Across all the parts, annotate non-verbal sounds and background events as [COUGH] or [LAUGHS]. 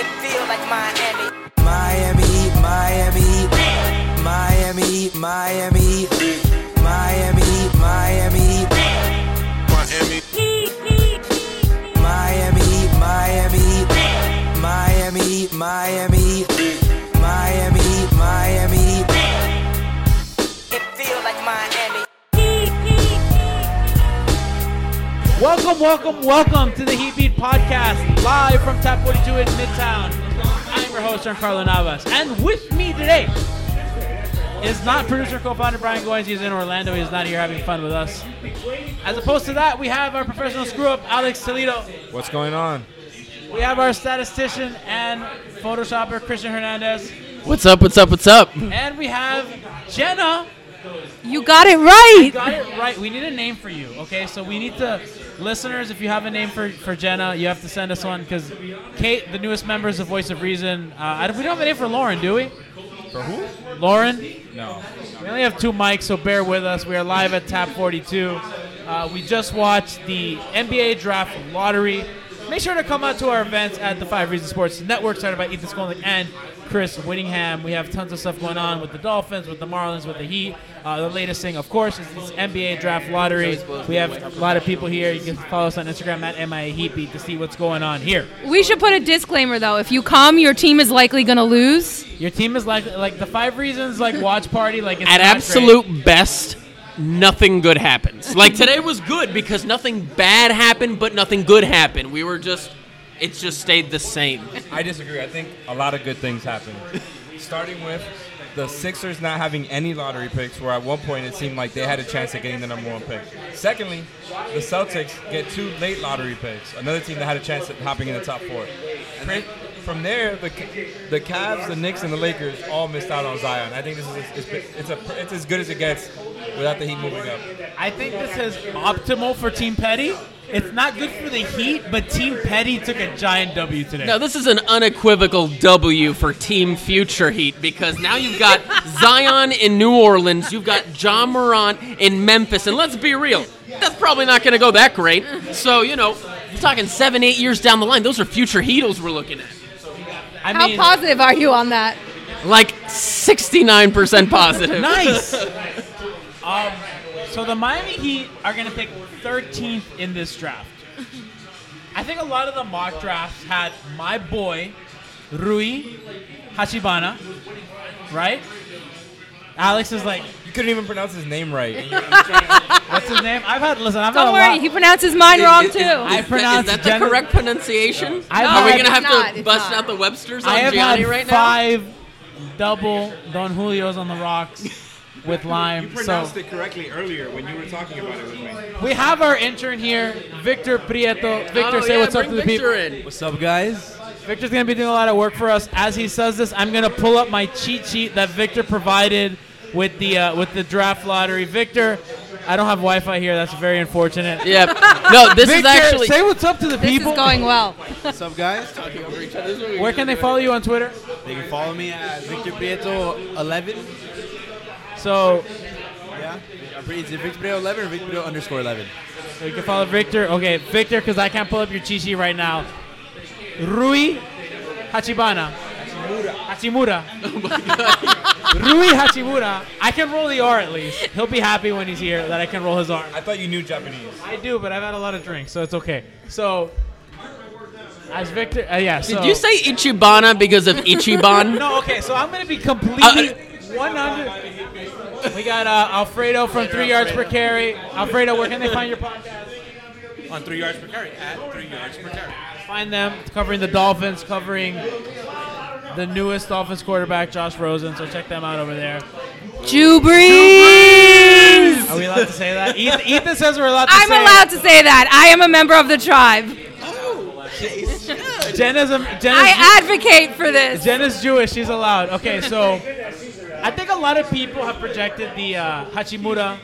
It feel like Miami. Miami, Miami, Miami, Miami, Welcome, welcome, welcome to the Heat Beat Podcast, live from Tap 42 in Midtown. I'm your host, Carlo Navas, and with me today is not producer co-founder Brian Goins. He's in Orlando. He's not here having fun with us. As opposed to that, we have our professional screw-up, Alex Toledo. What's going on? We have our statistician and photoshopper, Christian Hernandez. What's up? What's up? What's up? And we have Genna. You got it right. Got it right. We need a name for you, okay? So we need to, listeners, if you have a name for, for Genna, you have to send us one because Kate, the newest member, is the voice of reason. Uh, we don't have a name for Lauren, do we? For who? Lauren? No. We only have two mics, so bear with us. We are live at Tap 42. Uh, we just watched the NBA Draft Lottery. Make sure to come out to our events at the Five Reasons Sports Network, started by Ethan Skolnick and Chris Whittingham. We have tons of stuff going on with the Dolphins, with the Marlins, with the Heat. Uh, the latest thing, of course, is this NBA Draft Lottery. We have a lot of people here. You can follow us on Instagram at MIA Heatbeat to see what's going on here. We should put a disclaimer though. If you come, your team is likely going to lose. Your team is like like the Five Reasons like watch party. Like it's At not absolute best, nothing good happens. Like today was good because nothing bad happened, but nothing good happened. We were just, it's just stayed the same. I disagree. I think a lot of good things happened. Starting with the Sixers not having any lottery picks, where at one point it seemed like they had a chance at getting the number one pick. Secondly, the Celtics get two late lottery picks, another team that had a chance at hopping in the top four. And then from there, the the Cavs, the Knicks, and the Lakers all missed out on Zion. I think this is it's, it's a it's as good as it gets without the Heat moving up. I think this is optimal for Team Petty. It's not good for the Heat, but Team Petty took a giant W today. No, this is an unequivocal W for Team Future Heat because now you've got [LAUGHS] Zion in New Orleans, you've got Ja Morant in Memphis, and let's be real, that's probably not going to go that great. So, you know, you're talking seven, eight years down the line, those are future Heatles we're looking at. I How mean, positive are you on that? Like 69% positive. nice. [LAUGHS] um, so the Miami Heat are going to pick 13th in this draft. I think a lot of the mock drafts had my boy Rui Hachibana, right? Alex is like, You couldn't even pronounce his name right. [LAUGHS] [LAUGHS] what's his name? I've had listen. I've Don't had a worry, lot. he pronounces mine wrong Is- is- too. I Is, pronounce is that the Genna- correct pronunciation? I've Are we had- gonna have It's not, to it's bust not. out the Websters I on have Gianni had right now? five double Don Julios on the rocks. [LAUGHS] with lime. You pronounced so it correctly earlier when you were talking about it with me. we have our intern here, Victor Prieto. Victor, Oh, say yeah, what's up to the people. Victor in. What's up, guys? Victor's gonna be doing a lot of work for us. As he says this, I'm gonna pull up my cheat sheet that Victor provided with the uh, with the draft lottery. Victor, I don't have Wi-Fi here. That's very unfortunate. Yeah. No, this Victor, is actually. say what's up to the This people. is going well. What's up, guys? [LAUGHS] Talking over each other. Where can they follow you on Twitter? They can follow me at Victor Prieto 11. So Yeah, I'm. Is it Victor 11 or Victor underscore 11? So you can follow Victor. Okay, Victor, because I can't pull up your cheat sheet right now. Rui Hachibana. Hachimura. Hachimura. [LAUGHS] Rui Hachimura. I can roll the R at least. He'll be happy when he's here that I can roll his R. I thought you knew Japanese. I do, but I've had a lot of drinks, so it's okay. So, as Victor, uh, yeah. So, Did you say Ichibana because of [LAUGHS] Ichiban? No, okay. So I'm gonna be Uh, completely 100. We got uh, Alfredo from Three Yards Per Carry. Alfredo, where can they find your podcast? On three yards per carry. At three yards per carry. Find them covering the Dolphins, covering the newest Dolphins quarterback, Josh Rosen. So check them out over there. Drew Brees. Are we allowed to say that? Ethan, Ethan says we're allowed to I'm say allowed to say that. I am a member of the tribe. it. Jen is, a, Jen, is I advocate for this. Jen is Jewish. She's allowed. Okay, so I think a lot of people have projected the uh, Hachimura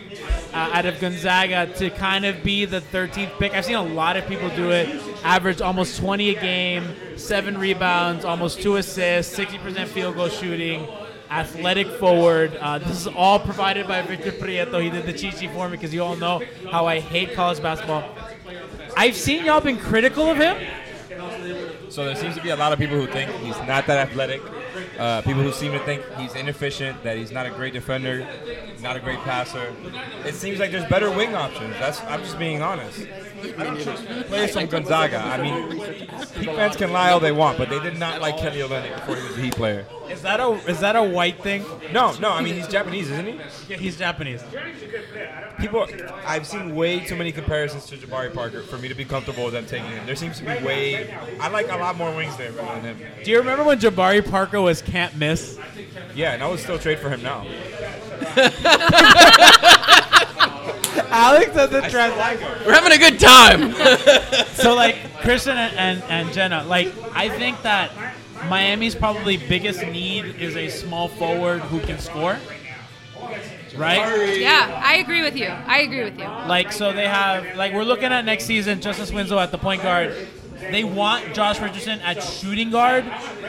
uh, out of Gonzaga to kind of be the 13th pick. I've seen a lot of people do it. Average almost 20 a game, seven rebounds, almost two assists, 60% field goal shooting. Athletic forward. Uh, this is all provided by Victor Prieto. He did the sheet for me because you all know how I hate college basketball. I've seen y'all been critical of him. So there seems to be a lot of people who think he's not that athletic. Uh, people who seem to think he's inefficient, that he's not a great defender, not a great passer. It seems like there's better wing options. That's I'm just being honest. I don't trust players from Gonzaga. I mean, Heat fans can lie all they want, but they did not like Kelly Olynyk before he was a Heat player. Is that a is that a white thing? No, no. I mean, he's Japanese, isn't he? Yeah, he's Japanese. People, I've seen way too many comparisons to Jabari Parker for me to be comfortable with them taking him. There seems to be way. I like a lot more wings there rather than him. Do you remember when Jabari Parker was can't miss? Yeah, and I would still trade for him now. [LAUGHS] Alex doesn't trust. We're having a good time. [LAUGHS] So like Christian and, and, and Genna, like I think that Miami's probably biggest need is a small forward who can score. Right? Yeah, I agree with you. I agree with you. Like so they have like we're looking at next season, Justice Winslow at the point guard. They want Josh Richardson at shooting guard,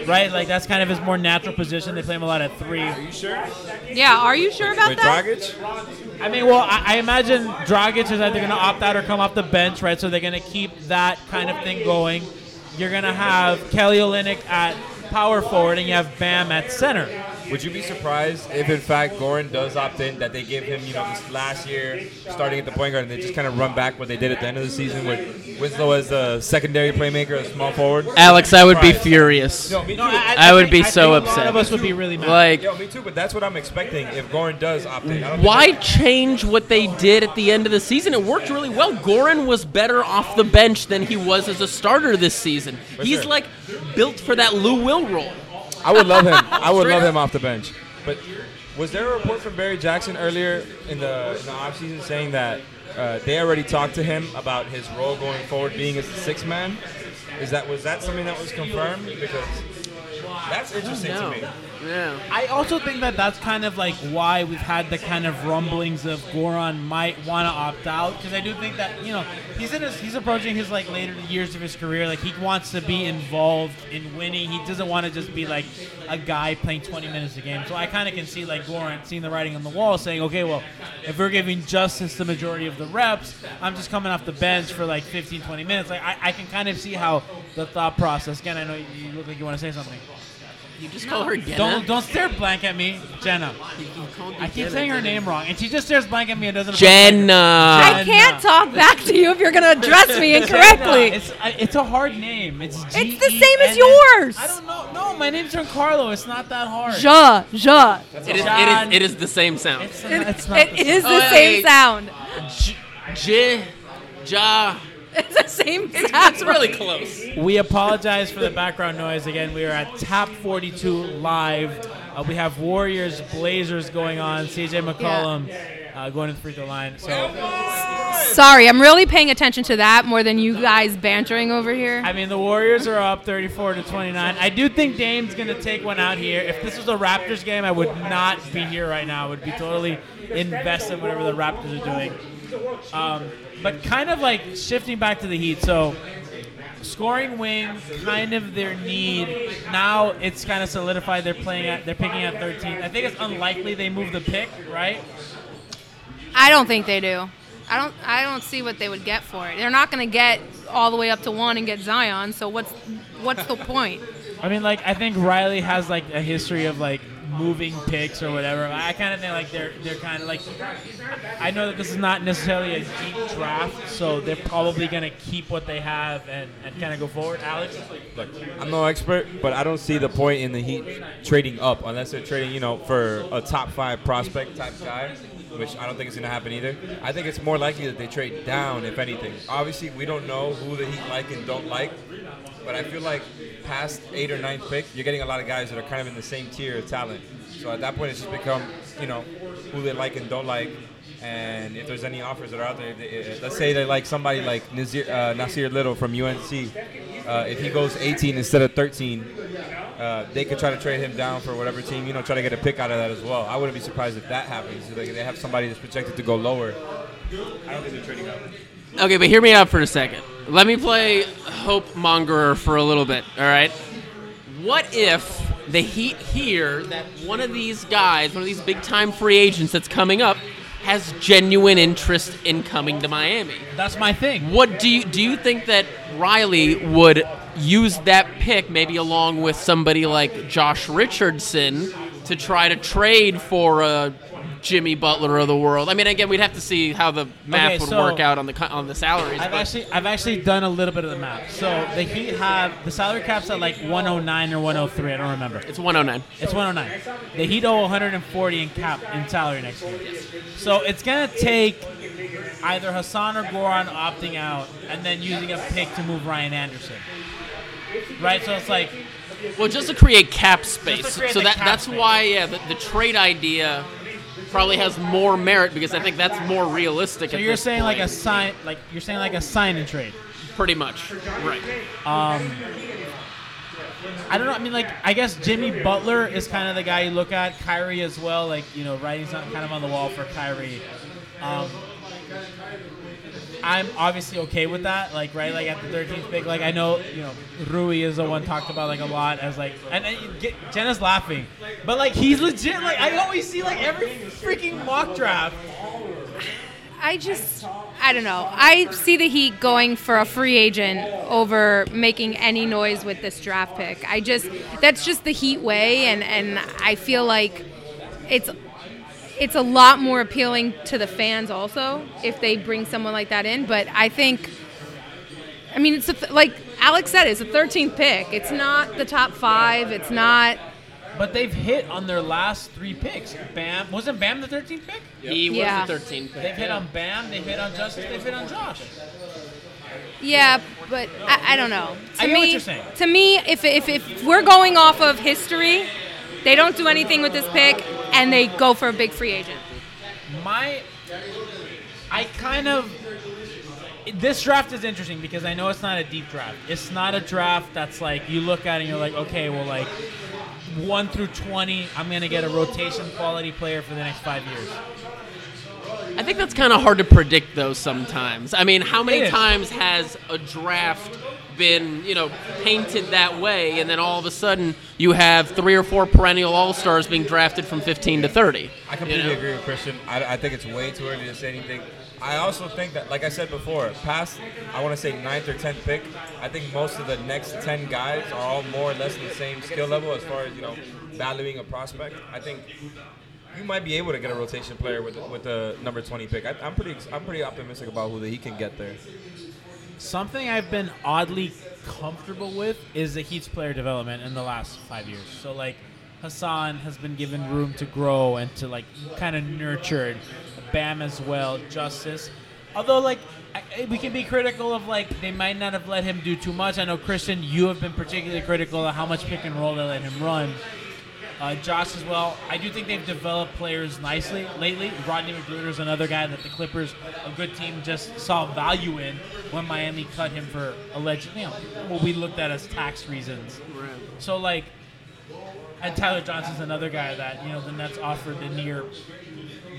right? Like that's kind of his more natural position. They play him a lot at three. Are you sure? Yeah, are you sure about With that? Dragic? I mean, well, I, I imagine Dragic is either going to opt out or come off the bench, right? So they're going to keep that kind of thing going. You're going to have Kelly Olynyk at power forward, and you have Bam at center. Would you be surprised if, in fact, Goran does opt in, that they give him, you know, this last year starting at the point guard, and they just kind of run back what they did at the end of the season with Winslow as a secondary playmaker, a small forward? Alex, I would be furious. No, me too. I would think- be I so think A lot upset. of us would be really mad. Like, Yo, me too, but that's what I'm expecting if Goran does opt in. I don't think why change what they did at the end of the season? It worked really well. Goran was better off the bench than he was as a starter this season. He's sure. like built for that Lou Will role. I would love him. I would love him off the bench. But was there a report from Barry Jackson earlier in the in the offseason saying that uh, they already talked to him about his role going forward being as the sixth man? Is that was that something that was confirmed? Because that's interesting to me. Yeah. I also think that that's kind of like why we've had the kind of rumblings of Goran might want to opt out because I do think that you know he's in his, he's approaching his like later years of his career like he wants to be involved in winning. He doesn't want to just be like a guy playing 20 minutes a game. So I kind of can see like Goran seeing the writing on the wall saying okay well if we're giving Justice the majority of the reps I'm just coming off the bench for like 15 20 minutes. Like I, I can kind of see how the thought process again I know you look like you want to say something You just call her Genna. don't don't stare blank at me, Genna. You- you called I keep Genna, saying her didn't name wrong, and she just stares blank at me and doesn't. Genna. I can't talk back to you if you're gonna address me [LAUGHS] incorrectly. It's I- it's a hard name. It's It's the same as yours. I don't know. No, my name's Giancarlo. It's not that hard. Ja, ja. It is, it John. is. It is the same sound. It's, It, it's not it the is Oh, same hey. sound. J, J, Ja, It's the same. It's really close. We apologize for the background noise. Again, we are at Tap 42 live. Uh, we have Warriors Blazers going on. CJ McCollum uh, going to the free throw line. So Sorry, I'm really paying attention to that more than you guys bantering over here. I mean, the Warriors are up 34 to 29. I do think Dame's going to take one out here. If this was a Raptors game, I would not be here right now. I would be totally invested in whatever the Raptors are doing. Um, but kind of like shifting back to the Heat. So scoring wing, kind of their need. Now it's kind of solidified. They're playing at, they're picking at 13. I think it's unlikely they move the pick, right? I don't think they do. I don't. I don't see what they would get for it. They're not going to get all the way up to one and get Zion. So what's what's the point? I mean, like I think Riley has like a history of like moving picks or whatever. I kind of think like they're they're kind of like. I know that this is not necessarily a deep draft, so they're probably gonna keep what they have and, and kind of go forward. Alex, Look, I'm no expert, but I don't see the point in the Heat trading up unless they're trading, you know, for a top five prospect type guy, which I don't think is going to happen either. I think it's more likely that they trade down, if anything. Obviously, we don't know who the Heat like and don't like, but I feel like past eight or ninth pick, you're getting a lot of guys that are kind of in the same tier of talent. So at that point, it's just become, you know, who they like and don't like. And if there's any offers that are out there, they, uh, let's say they like somebody like Nazir, uh, Nassir Little from UNC. Uh, if he goes 18 instead of 13, uh, they could try to trade him down for whatever team, you know, try to get a pick out of that as well. I wouldn't be surprised if that happens. They, they have somebody that's projected to go lower. I don't think they're trading up. Okay, but hear me out for a second. Let me play hope mongerer for a little bit. All right. What if the Heat hear that one of these guys, one of these big time free agents that's coming up, has genuine interest in coming to Miami? that's my thing. What do you do? You think that Riley would use that pick maybe along with somebody like Josh Richardson to try to trade for a Jimmy Butler of the world? I mean, again, we'd have to see how the math Okay, would so work out on the on the salaries. I've but- actually I've actually done a little bit of the math. So the Heat have the salary cap's at like 109 or 103. I don't remember. it's 109. It's 109. The Heat owe 140 in cap in salary next year. So it's gonna take either Hassan or Goran opting out and then using a pick to move Ryan Anderson. Right. So it's like Well, just to create cap space. create so that cap that's space. why yeah, the, the trade idea probably has more merit because I think that's more realistic. so you're saying like a sign like you're saying like a sign and trade. pretty much right. I don't know. I mean, like, I guess Jimmy Butler is kind of the guy you look at. Kyrie as well. Like, you know, writing's not kind of on the wall for Kyrie. Um, I'm obviously okay with that. Like, right, like at the 13th pick. Like, I know, you know, Rui is the one talked about like a lot as like, and, and get, Genna's laughing, but like he's legit. Like, I always see like every freaking mock draft. I just, I don't know. I see the Heat going for a free agent over making any noise with this draft pick. I just, that's just the Heat way, and and I feel like it's it's a lot more appealing to the fans also if they bring someone like that in. But I think, I mean, it's a th- like Alex said, it's a 13th pick. It's not the top five. It's not. But they've hit on their last three picks. Bam wasn't Bam the 13th pick? He was Yeah. the 13th pick. They've hit on Bam. They've hit on Justice. They've hit on Josh. Yeah, but I, I don't know. To I get me, what you're saying. To me, if, if, if we're going off of history, they don't do anything with this pick, and they go for a big free agent. my I kind of this draft is interesting because I know it's not a deep draft. It's not a draft that's like you look at it and you're like, okay, well, like one through twenty, I'm gonna get a rotation quality player for the next five years. I think that's kind of hard to predict, though. Sometimes, I mean, how many times has a draft been, you know, painted that way, and then all of a sudden you have three or four perennial all stars being drafted from 15 to 30? I completely you know? agree with Christian. I, I think it's way too early to say anything. I also think that, like I said before, past I want to say ninth or tenth pick, I think most of the next ten guys are all more or less the same skill level as far as you know valuing a prospect. I think you might be able to get a rotation player with with the number twenty pick. I, I'm pretty I'm pretty optimistic about who that he can get there. Something I've been oddly comfortable with is the Heat's player development in the last five years. So like Hassan has been given room to grow and to like kind of nurture Bam as well, Justice. Although, like, I- we can be critical of like they might not have let him do too much. I know Christian, you have been particularly critical of how much pick and roll they let him run. Uh, Josh as well. I do think they've developed players nicely lately. Rodney McGruder is another guy that the Clippers, a good team, just saw value in when Miami cut him for alleged, you know, what we looked at as tax reasons. So like, and Tyler Johnson's another guy that you know the Nets offered the near,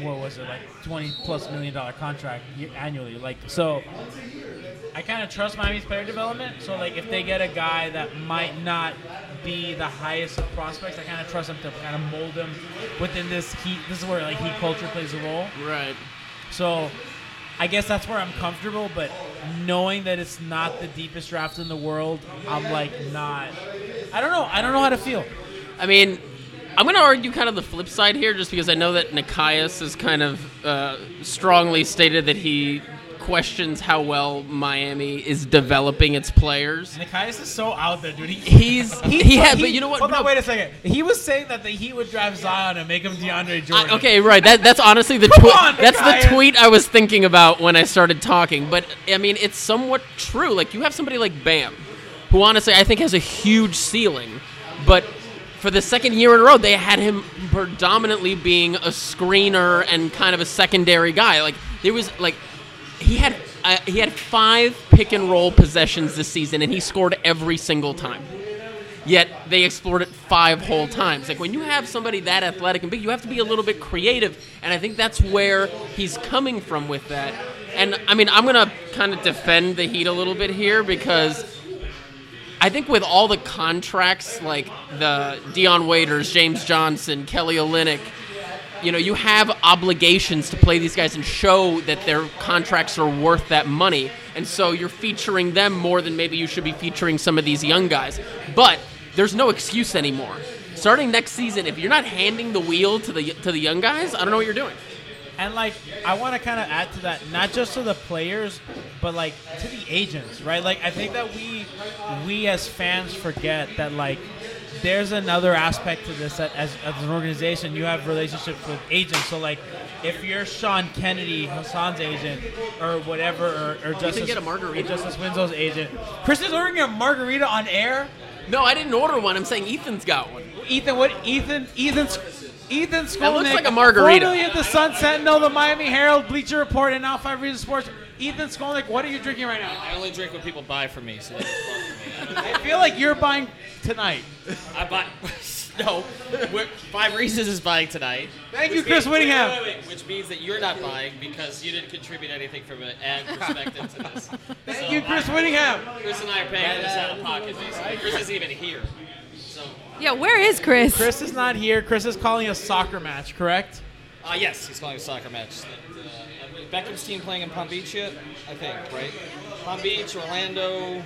what was it like twenty plus million dollar contract annually. Like so, I kind of trust Miami's player development. So like if they get a guy that might not be the highest of prospects, I kind of trust them to kind of mold them within this heat. This is where like heat culture plays a role. Right. So I guess that's where I'm comfortable, but knowing that it's not the deepest draft in the world, I'm like not. I don't know. I don't know how to feel. I mean, I'm going to argue kind of the flip side here, just because I know that Nikias has kind of uh, strongly stated that he questions how well Miami is developing its players. Nikias is so out there, dude. He, He's [LAUGHS] he, had, but you know what? Hold on, wait a second. He was saying that the Heat would draft Zion and make him DeAndre Jordan. I- okay, right. That that's honestly the [LAUGHS] tweet. That's the tweet I was thinking about when I started talking. But I mean, it's somewhat true. Like you have somebody like Bam, who honestly I think has a huge ceiling, but for the second year in a row, they had him predominantly being a screener and kind of a secondary guy. Like there was like he had uh, he had five pick and roll possessions this season, and he scored every single time. Yet they explored it five whole times. Like when you have somebody that athletic and big, you have to be a little bit creative, and I think that's where he's coming from with that. And I mean, I'm gonna kind of defend the Heat a little bit here because I think with all the contracts like the Dion Waiters, James Johnson, Kelly Olynyk, you know, you have obligations to play these guys and show that their contracts are worth that money. And so you're featuring them more than maybe you should be featuring some of these young guys. But there's no excuse anymore. Starting next season, if you're not handing the wheel to the to the young guys, I don't know what you're doing. And like, I want to kind of add to that, not just to the players, but like to the agents, right? Like, I think that we, we as fans forget that like, there's another aspect to this that as, as an organization, you have relationships with agents. So like, if you're Sean Kennedy, Hassan's agent, or whatever, or, or Justice, get a margarita. Justice Winslow's agent, Chris is ordering a margarita on air. No, I didn't order one. I'm saying Ethan's got one. Ethan, what? Ethan, Ethan's. Ethan Skolnick, That looks like a margarita. formerly of the Sun Sentinel, the Miami Herald, Bleacher Report, and now Five Reasons Sports. Ethan Skolnick, what are you drinking right now? I only drink what people buy for me, so that's fun for me. I feel like you're buying tonight. I buy. [LAUGHS] no, Five Reasons is buying tonight. Thank you, Chris means- Whittingham. Wait, wait, wait, which means that you're not buying because you didn't contribute anything from an ad perspective to this. Thank you, Chris Whittingham. Chris and I are paying for this out of pocket, basically. Chris isn't even here. So, Yeah, where is Chris? Chris is not here. Chris is calling a soccer match, correct? uh, yes, he's calling a soccer match. Uh, Beckham's team playing in Palm Beach yet? I think, right? Palm Beach, Orlando,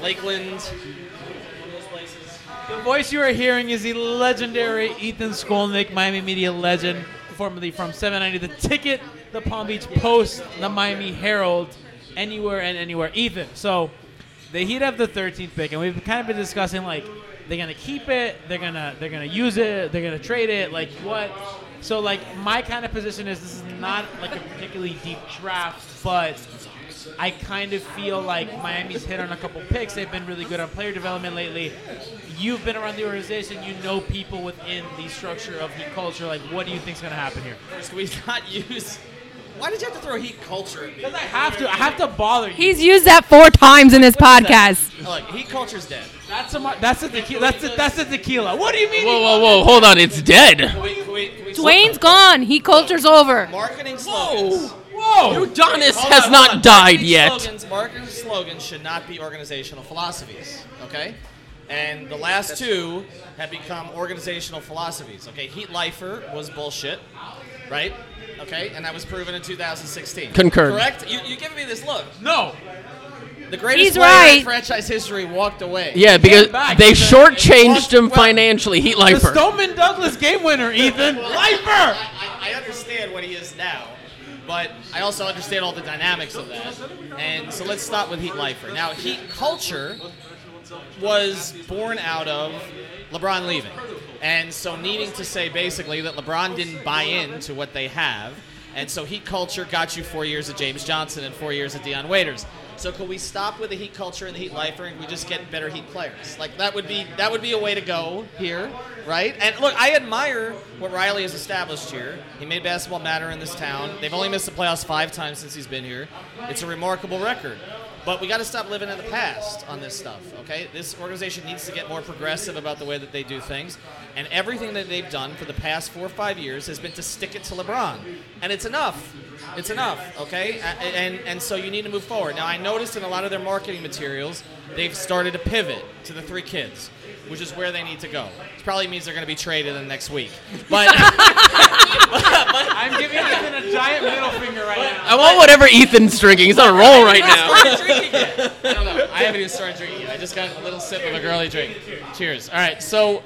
Lakeland, one of those places. The voice you are hearing is the legendary Ethan Skolnick, Miami media legend, formerly from 790 The Ticket, the Palm Beach Post, the Miami Herald, anywhere and anywhere. Ethan, so the Heat have the 13th pick, and we've kind of been discussing like they're gonna keep it, they're gonna they're gonna use it, they're gonna trade it, like what? So like my kind of position is this is not like a particularly deep draft, but I kind of feel like Miami's hit on a couple picks. They've been really good on player development lately. You've been around the organization. You know people within the structure of Heat culture. Like, what do you think's going to happen here? First, we [LAUGHS] not use. Why did you have to throw heat culture at me? Because I have to. I have to bother you. He's used that four times in this podcast. Look, heat culture's dead. That's a. mar- That's a tequila. That's a, that's a tequila. What do you mean? Whoa, whoa, whoa! Hold on, it's dead. Dwayne's gone. He culture's over. Marketing slogans. Whoa! Udonis Hold has on, not on. died Marketing yet. Slogans, marketing slogans should not be organizational philosophies, okay? And the last two have become organizational philosophies, okay? Heat Lifer was bullshit, right? Okay, and that was proven in 2016. Concurred. Correct? You, you're giving me this look. No. The greatest He's player right. in franchise history walked away. Yeah, because they shortchanged him well, financially. Heat The Lifer. Stoneman Douglas game winner, Ethan. Lifer. I, I, I understand what he is now, but I also understand all the dynamics of that. And so let's start with Heat Lifer. Now, Heat culture was born out of LeBron leaving. And so needing to say basically that LeBron didn't buy into what they have And so heat culture got you four years of James Johnson and four years of Dion Waiters. So could we stop with the heat culture and the heat lifer and we just get better heat players? Like that would be that would be a way to go here, right? And look, I admire what Riley has established here. He made basketball matter in this town. They've only missed the playoffs five times since he's been here. It's a remarkable record. But we got to stop living in the past on this stuff, okay? This organization needs to get more progressive about the way that they do things. And everything that they've done for the past four or five years has been to stick it to LeBron. And it's enough. It's enough, okay? And, and so you need to move forward. Now, I noticed in a lot of their marketing materials, they've started to pivot to the three kids, which is where they need to go. Which probably means they're going to be traded in the next week. But. [LAUGHS] [LAUGHS] [LAUGHS] I'm giving Ethan a giant middle finger right now. I want whatever Ethan's drinking. He's on a roll right now. I don't know. I haven't even started drinking yet. I just got a little sip of a girly drink. Cheers. All right. So,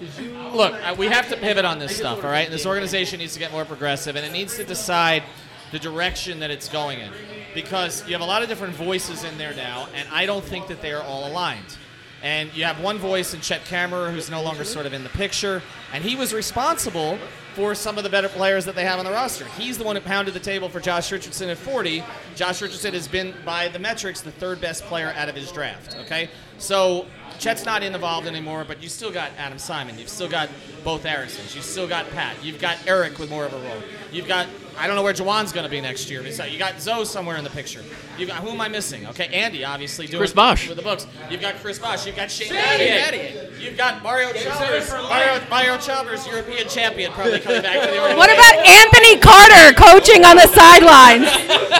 look, uh, we have to pivot on this stuff. All right. And this organization needs to get more progressive, and it needs to decide the direction that it's going in, because you have a lot of different voices in there now, and I don't think that they are all aligned. And you have one voice in Chet Kammerer who's no longer sort of in the picture, and he was responsible for some of the better players that they have on the roster. He's the one who pounded the table for Josh Richardson at 40. Josh Richardson has been, by the metrics, the third best player out of his draft. Okay, so Chet's not involved anymore, but you still got Adam Simon. You've still got both Arisons. You've still got Pat. You've got Eric with more of a role. You've got I don't know where Juwan's going to be next year. So you got Zoe somewhere in the picture. You got who am I missing? Okay, Andy obviously doing Chris Bosh. with the books. You've got Chris Bosh. You've got Shane Battier. You've got Mario Chalmers. Mario, Mario Chalmers, European champion, probably coming back to the organization. What about Anthony Carter coaching on the sidelines?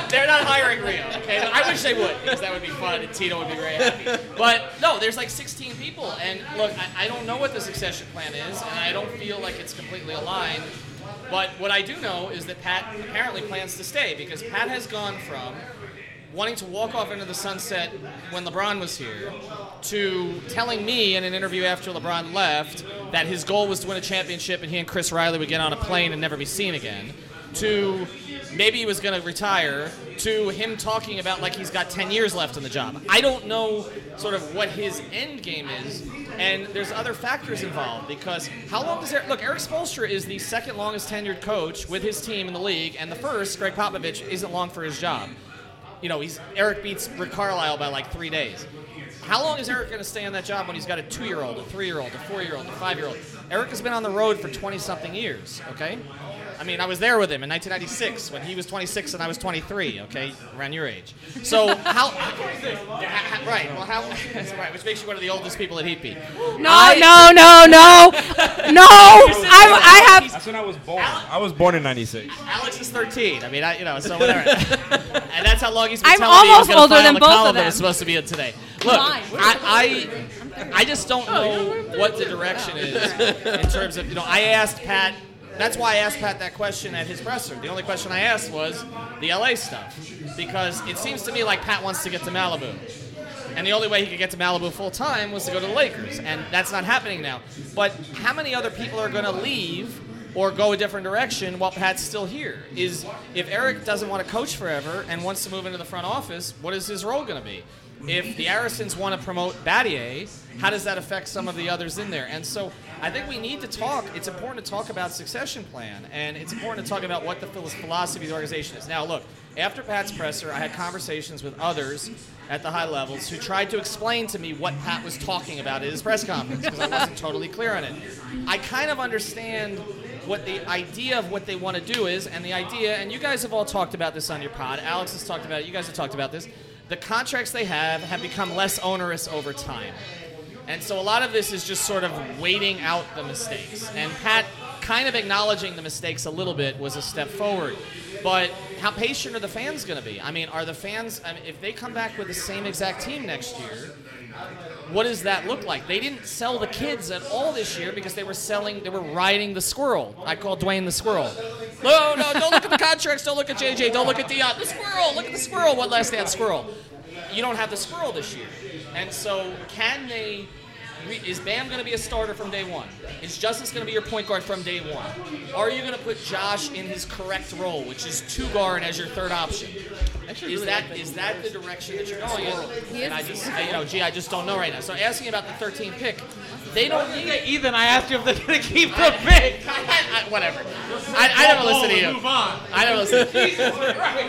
[LAUGHS] They're not hiring Rio. Okay, I wish they would because that would be fun and Tito would be very happy. But no, there's like 16 people, and look, I, I don't know what the succession plan is, and I don't feel like it's completely aligned. But what I do know is that Pat apparently plans to stay because Pat has gone from wanting to walk off into the sunset when LeBron was here to telling me in an interview after LeBron left that his goal was to win a championship and he and Chris Riley would get on a plane and never be seen again to maybe he was going to retire to him talking about like he's got 10 years left in the job. I don't know sort of what his end game is and there's other factors involved because how long does Eric look Eric Spoelstra is the second longest tenured coach with his team in the league and the first Gregg Popovich isn't long for his job you know, he's Eric beats Rick Carlisle by like three days. How long is Eric going to stay on that job when he's got a two-year-old, a three-year-old, a four-year-old, a five-year-old? Eric has been on the road for 20-something years. Okay, I mean, I was there with him in 1996 when he was 26 and I was 23. Okay, around your age. So [LAUGHS] how? ha- right. Well, how? [LAUGHS] Right. Which makes you one of the oldest people at Heat Beat. No, no, no, no, [LAUGHS] no. I, I have. That's when I was born. I was born in '96. Alex is 13. I mean, I, you know, so whatever. and that's how long he's been I'm telling me he was almost gonna older file than the both of column that them. was supposed to be in today. Look, Fine. I, I, I just don't oh, know what the direction is in terms of, you know, I asked Pat. That's why I asked Pat that question at his presser. The only question I asked was the LA stuff, because it seems to me like Pat wants to get to Malibu. And the only way he could get to Malibu full time was to go to the Lakers, and that's not happening now. But how many other people are going to leave or go a different direction while Pat's still here? Is if Eric doesn't want to coach forever and wants to move into the front office, what is his role going to be? If the Arisons want to promote Battier, how does that affect some of the others in there? And so I think we need to talk. It's important to talk about succession plan, and it's important to talk about what the philosophy of the organization is. Now, look, after Pat's presser, I had conversations with others at the high levels who tried to explain to me what Pat was talking about at his press conference because I wasn't totally clear on it. I kind of understand what the idea of what they want to do is, and the idea, and you guys have all talked about this on your pod. Alex has talked about it. You guys have talked about this. The contracts they have have become less onerous over time. And so a lot of this is just sort of waiting out the mistakes. And Pat kind of acknowledging the mistakes a little bit was a step forward. But how patient are the fans going to be? I mean, are the fans, I mean, if they come back with the same exact team next year, what does that look like? They didn't sell the kids at all this year because they were selling, they were riding the squirrel. I call Dwayne the squirrel. No, no, don't look at the contracts. Don't look at JJ. Don't look at Dion. The squirrel. Look at the squirrel. One last dance squirrel. You don't have the squirrel this year. And so, can they? Re- Is Bam going to be a starter from day one? Is Justice going to be your point guard from day one? Are you going to put Josh in his correct role, which is two guard as your third option? Is that is that the direction that you're going oh, in? And I just, I, you know, gee, I just don't know right now. So asking about the 13th pick, they don't Yeah, need. Ethan, I asked you if they're gonna [LAUGHS] keep the pick. [LAUGHS] I, I, whatever. I, I never listen to you. Move on. I never listen.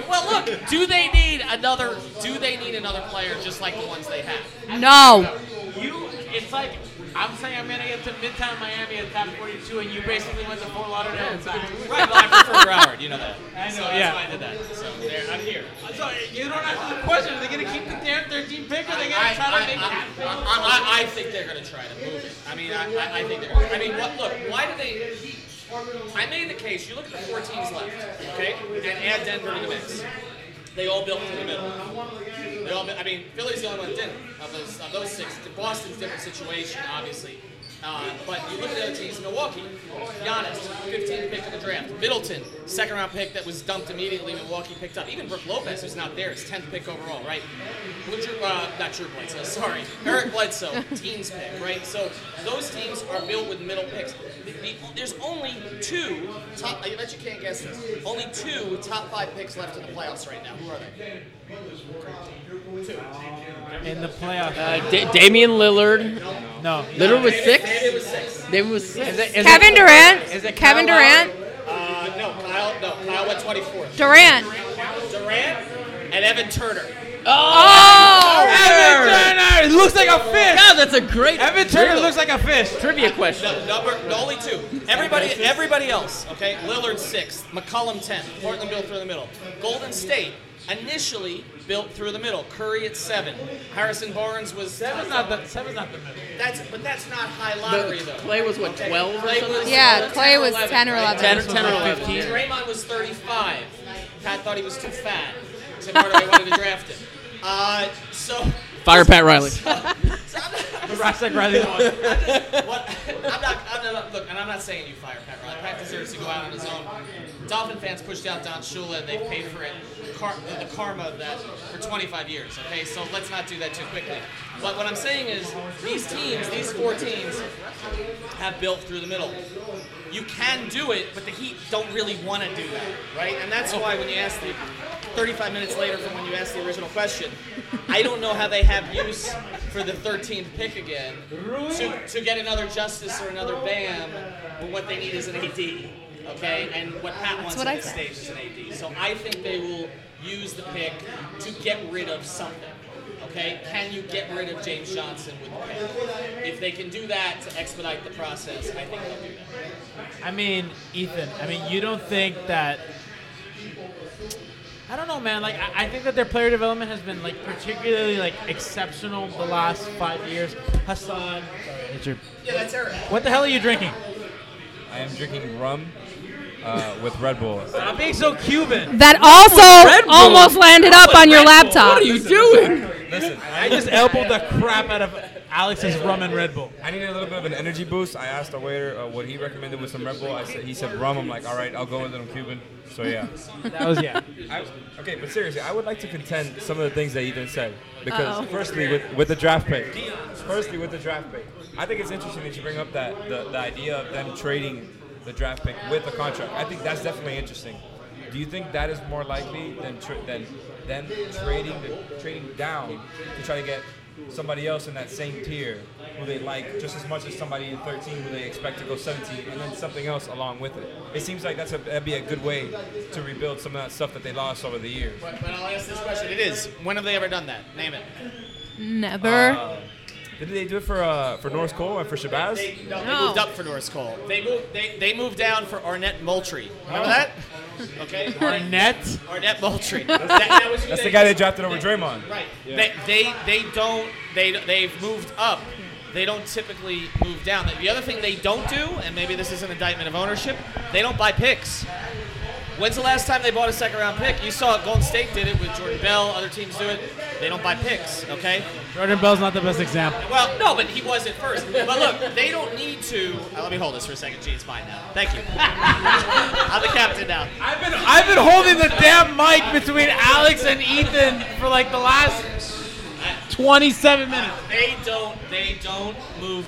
[LAUGHS] well, look. Do they need another? Do they need another player just like the ones they have? No. You, it's like I'm saying I'm gonna get to Midtown Miami at Tap 42, and you basically went to Fort Lauderdale. and back. Right. Well, I prefer Broward. You know that. I know, So that's yeah. why I did that. So there, I'm here. So you don't answer the question. Are they gonna keep the damn 13 pick, or are they gonna I, try to I, make I, it? I, I, I think they're going to try to move it. I mean, I, I, I think they're. I mean, what? Look, why do they? I made the case. You look at the four teams left, okay, and add Denver to the mix. They all built through the middle. They all. I mean, Philly's the only one that didn't of those of those six. Boston's different situation, obviously. Uh, but you look at the other teams, Milwaukee, Giannis, 15th pick in the draft. Middleton, second round pick that was dumped immediately, Milwaukee picked up. Even Brook Lopez, who's not there, is 10th pick overall, right? Well, Drew, uh, not Drew Bledsoe, [LAUGHS] sorry. Eric Bledsoe, teens pick, right? So those teams are built with middle picks. The- the- There's only two top, I bet you can't guess this, only two top five picks left in the playoffs right now. Who are they? In the playoffs. Uh, Da- Damian Lillard. No. Lillard was six. David was six. David was six. Is it, is Kevin it, Durant. Is it Kevin Kyle Durant. Uh, no, Kyle, no, Kyle went 24th. Durant. Durant and Evan Turner. Oh. Evan Turner. He looks like a fish. Yeah, that's a great. Evan Turner trivia- looks like a fish. trivia question. No, number, no, only two. Everybody, everybody else. Okay, Lillard sixth, McCollum tenth, Portland built through the middle. Golden State initially built through the middle. Curry at seven. Harrison Barnes was Seven's not the seven's not the middle. That's but that's not high lottery though. Clay was what, 12 or something? Yeah, Clay was 11, 10 or 11. 10 or 10 or 11. 15. Draymond was 35. Pat thought he was too fat. Tim Hardaway wanted to draft him. Uh, so. Fire Pat Riley. So I'm not, [LAUGHS] The Rasek Riley one. what, I'm not, I'm not, look, and I'm not saying you fire Pat Riley. Pat deserves to go out on his own. Dolphin fans pushed out Don Shula, and they've paid for it, car, the, karma of that for 25 years. Okay, so let's not do that too quickly. But what I'm saying is, these teams, these four teams, have built through the middle. You can do it, but the Heat don't really want to do that, right? And that's why when you ask the 35 minutes later from when you asked the original question, I don't know how they have use for the 13th pick again to, to get another Justice or another Bam when what they need is an AD, okay? And what Pat wants what at I this said. stage is an AD. So I think they will use the pick to get rid of something. Okay, can you get rid of James Johnson with the pick? If they can do that to expedite the process, I think they'll do that. I mean, Ethan. I mean, you don't think that? I don't know, man. Like, I, I think that their player development has been like particularly like exceptional the last five years. Hassan, sorry, it's your- Yeah, that's Eric. what the hell are you drinking? I am drinking rum uh, with Red Bull. Stop being so Cuban. That also almost landed up on your laptop. What are you doing? Listen, I just elbowed the crap out of Alex's rum and Red Bull. I needed a little bit of an energy boost. I asked the waiter uh, what he recommended with some Red Bull. I said he said rum. I'm like, all right, I'll go with it. I'm Cuban, so yeah. [LAUGHS] That was yeah. I, okay, but seriously, I would like to contend some of the things that Ethan said because Uh-oh. firstly, with with the draft pick, firstly with the draft pick, I think it's interesting that you bring up that the, the idea of them trading the draft pick with a contract. I think that's definitely interesting. Do you think that is more likely than tra- than them trading the, trading down to try to get somebody else in that same tier who they like just as much as somebody in 13 who they expect to go 17 and then something else along with it? It seems like that's a, that'd be a good way to rebuild some of that stuff that they lost over the years. But, but I'll ask this question. It is. When have they ever done that? Name it. Never. Uh, did they do it for uh, for Norris Cole and for Shabazz? They, no, they moved up for Norris Cole. They moved. They, they moved down for Arnett Moultrie. Remember that? Okay. [LAUGHS] Arnett. Arnett Moultrie. [LAUGHS] That- that was That's they- the guy they drafted over Draymond. Right. Yeah. They, they they don't they they've moved up. They don't typically move down. The other thing they don't do, and maybe this is an indictment of ownership, they don't buy picks. When's the last time they bought a second round pick? You saw Golden State did it with Jordan Bell. Other teams do it. They don't buy picks. Okay. Jordan Bell's not the best example. Well, no, but he was at first. But look, they don't need to. Uh, let me hold this for a second. Gee, it's fine now. Thank you. [LAUGHS] I'm the captain now. I've been I've been holding the damn mic between Alex and Ethan for like the last 27 minutes. They don't. They don't move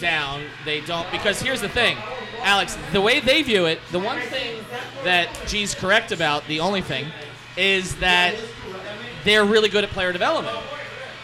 down. They don't because here's the thing, Alex. The way they view it, the one thing that G's correct about, the only thing, is that they're really good at player development,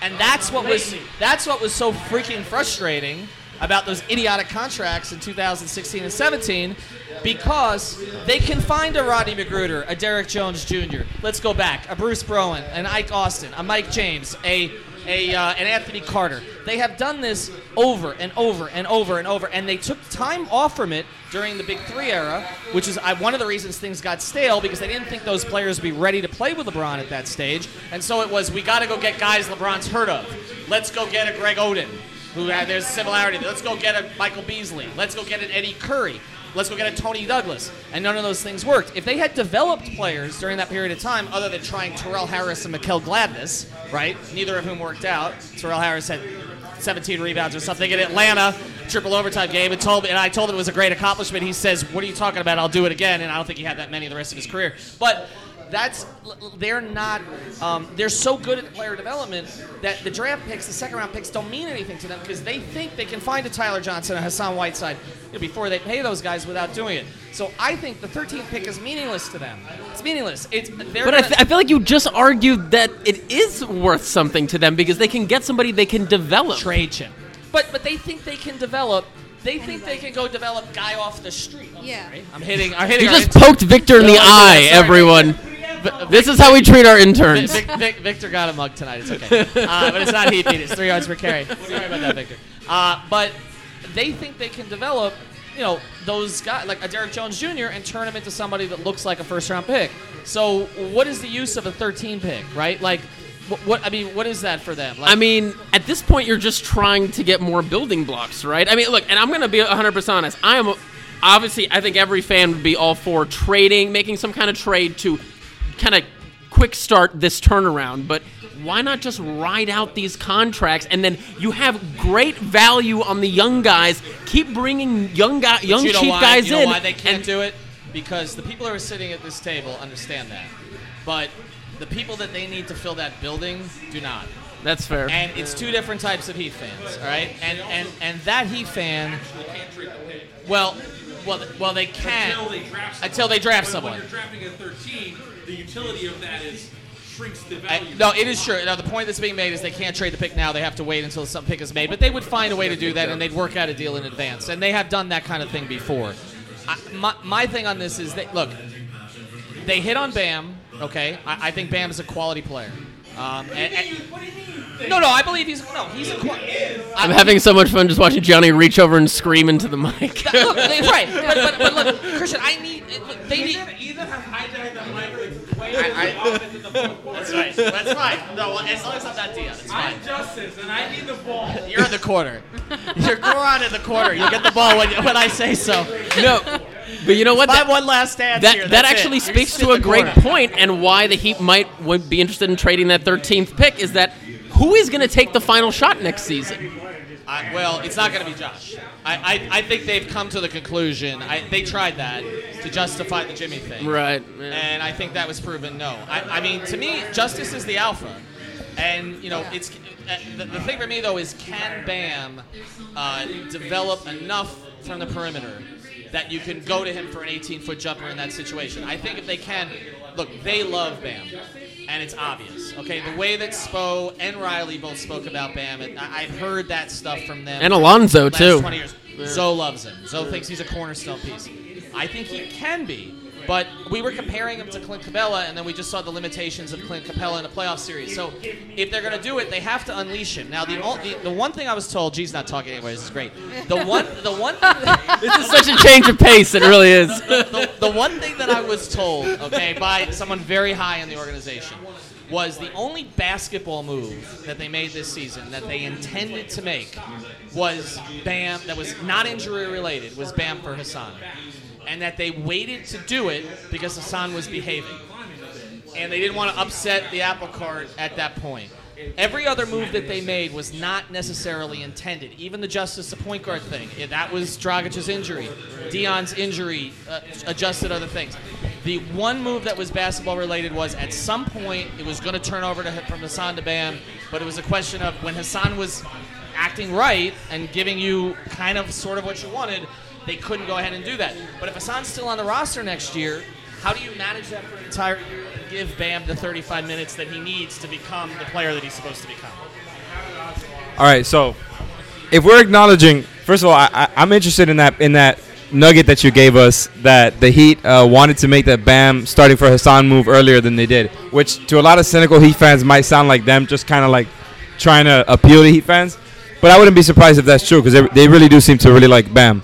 and that's what was that's what was so freaking frustrating about those idiotic contracts in 2016 and 17 because they can find a Rodney McGruder, a Derrick Jones Jr. Let's go back, a Bruce Bowen, an Ike Austin, a Mike James, a a uh, an Anthony Carter. They have done this over and over and over and over, and they took time off from it during the Big Three era, which is I, one of the reasons things got stale because they didn't think those players would be ready to play with LeBron at that stage, and so it was we got to go get guys LeBron's heard of. Let's go get a Greg Oden, who had there's a similarity. Let's go get a Michael Beasley. Let's go get an Eddie Curry. Let's go get a Toney Douglas. And none of those things worked. If they had developed players during that period of time, other than trying Terrell Harris and Mickell Gladness, right? Neither of whom worked out. Terrell Harris had 17 rebounds or something in Atlanta, triple overtime game, and told me, and I told him it was a great accomplishment. He says, "What are you talking about? I'll do it again." And I don't think he had that many the rest of his career. But that's they're not um, they're so good at player development that the draft picks, the second round picks, don't mean anything to them because they think they can find a Tyler Johnson, a Hassan Whiteside before they pay those guys without doing it. So I think the 13th pick is meaningless to them. It's meaningless. It's they're But I, gonna- th- I feel like you just argued that it is worth something to them because they can get somebody they can develop. Trade chip. But but they think they can develop. They think they can go develop guy off the street. Yeah. I'm hitting. I'm hitting. You just poked Victor in the No, eye, sorry. everyone. This is how we treat our interns. Vic, Vic, Victor got a mug tonight. It's okay. Uh, but it's not heat beat. It's three yards per carry. Sorry about that, Victor. Uh, but they think they can develop, you know, those guys like a Derrick Jones Jr. and turn him into somebody that looks like a first round pick. So what is the use of a 13 pick, right? Like, what, what I mean, what is that for them? Like, I mean, at this point, you're just trying to get more building blocks, right? I mean, look, and I'm going to be 100% honest. I am obviously, I think every fan would be all for trading, making some kind of trade to kind of quick start this turnaround, but why not just ride out these contracts and then you have great value on the young guys? Keep bringing young guy, young you know cheap why, guys you know in. why they can't do it? Because the people who are sitting at this table understand that, but the people that they need to fill that building do not. That's fair. And it's two different types of Heat fans, all right? And and and that Heat fan, well, well, well, they can Until they draft until they draft When- someone. When you're drafting at 13, the utility of that is shrinks the I- no, it is true. Now the point that's being made is they can't trade the pick now. They have to wait until some pick is made. But they would find a way to do that, and they'd work out a deal in advance. And they have done that kind of thing before. I, my, my thing on this is that look, they hit on Bam. Okay, I, I think Bam is a quality player. Um, and, and- no, no, I believe he's no, he's a. Qua- I'm having so much fun just watching Johnny reach over and scream into the mic. Look, they- right, but, but, but look, Christian, I need. Look, they need. Either have hijacked the mic way I- I- offense in the fourth quarter. That's right. That's fine. No, well, as long as I'm not Dion, it's fine. I'm Justice, and I need the ball. You're in the corner. You're Goran in the corner. You'll get the ball when, when I say so. No, but you know what? My That- one last dance that here. that actually it. Speaks to a great corner. point and why the Heat might would be interested in trading that 13th pick is that who is going to take the final shot next season? I, well, it's not going to be Josh. I, I, I think they've come to the conclusion. I, they tried that to justify the Jimmy thing. Right. And I think that was proven no. I, I mean, to me, Justice is the alpha. And, you know, it's uh, the, the thing for me, though, is can Bam uh, develop enough from the perimeter that you can go to him for an 18 foot jumper in that situation? I think if they can, look, they love Bam. And it's obvious, okay? The way that Spo and Riley both spoke about Bam, and I, I've heard that stuff from them. And Alonzo, too. 20 years. Zoe loves him. Zoe thinks he's a cornerstone piece. I think he can be, but we were comparing him to Clint Capela, and then we just saw the limitations of Clint Capela in a playoff series. So if they're going to do it, they have to unleash him. Now, the, ol- the the one thing I was told, G's not talking anyways, this is great. The one the one [LAUGHS] This is such a change of pace. It really is. the, the one thing that I was told, okay, by someone very high in the organization, was the only basketball move that they made this season that they intended to make was Bam, that was not injury related, was Bam for Hassan. And that they waited to do it because Hassan was behaving. And they didn't want to upset the apple cart at that point. Every other move that they made was not necessarily intended. Even the Justice the point guard thing, that was Dragic's injury. Dion's injury uh, adjusted other things. The one move that was basketball related was at some point it was going to turn over to from Hassan to Bam, but it was a question of when Hassan was acting right and giving you kind of sort of what you wanted, they couldn't go ahead and do that. But if Hassan's still on the roster next year, how do you manage that for an entire year and give Bam the 35 minutes that he needs to become the player that he's supposed to become? All right, so if we're acknowledging, first of all, I, I'm interested in that in that nugget that you gave us that the Heat uh, wanted to make that Bam starting for Hassan move earlier than they did, which to a lot of cynical Heat fans might sound like them just kind of like trying to appeal to Heat fans. But I wouldn't be surprised if that's true because they, they really do seem to really like Bam.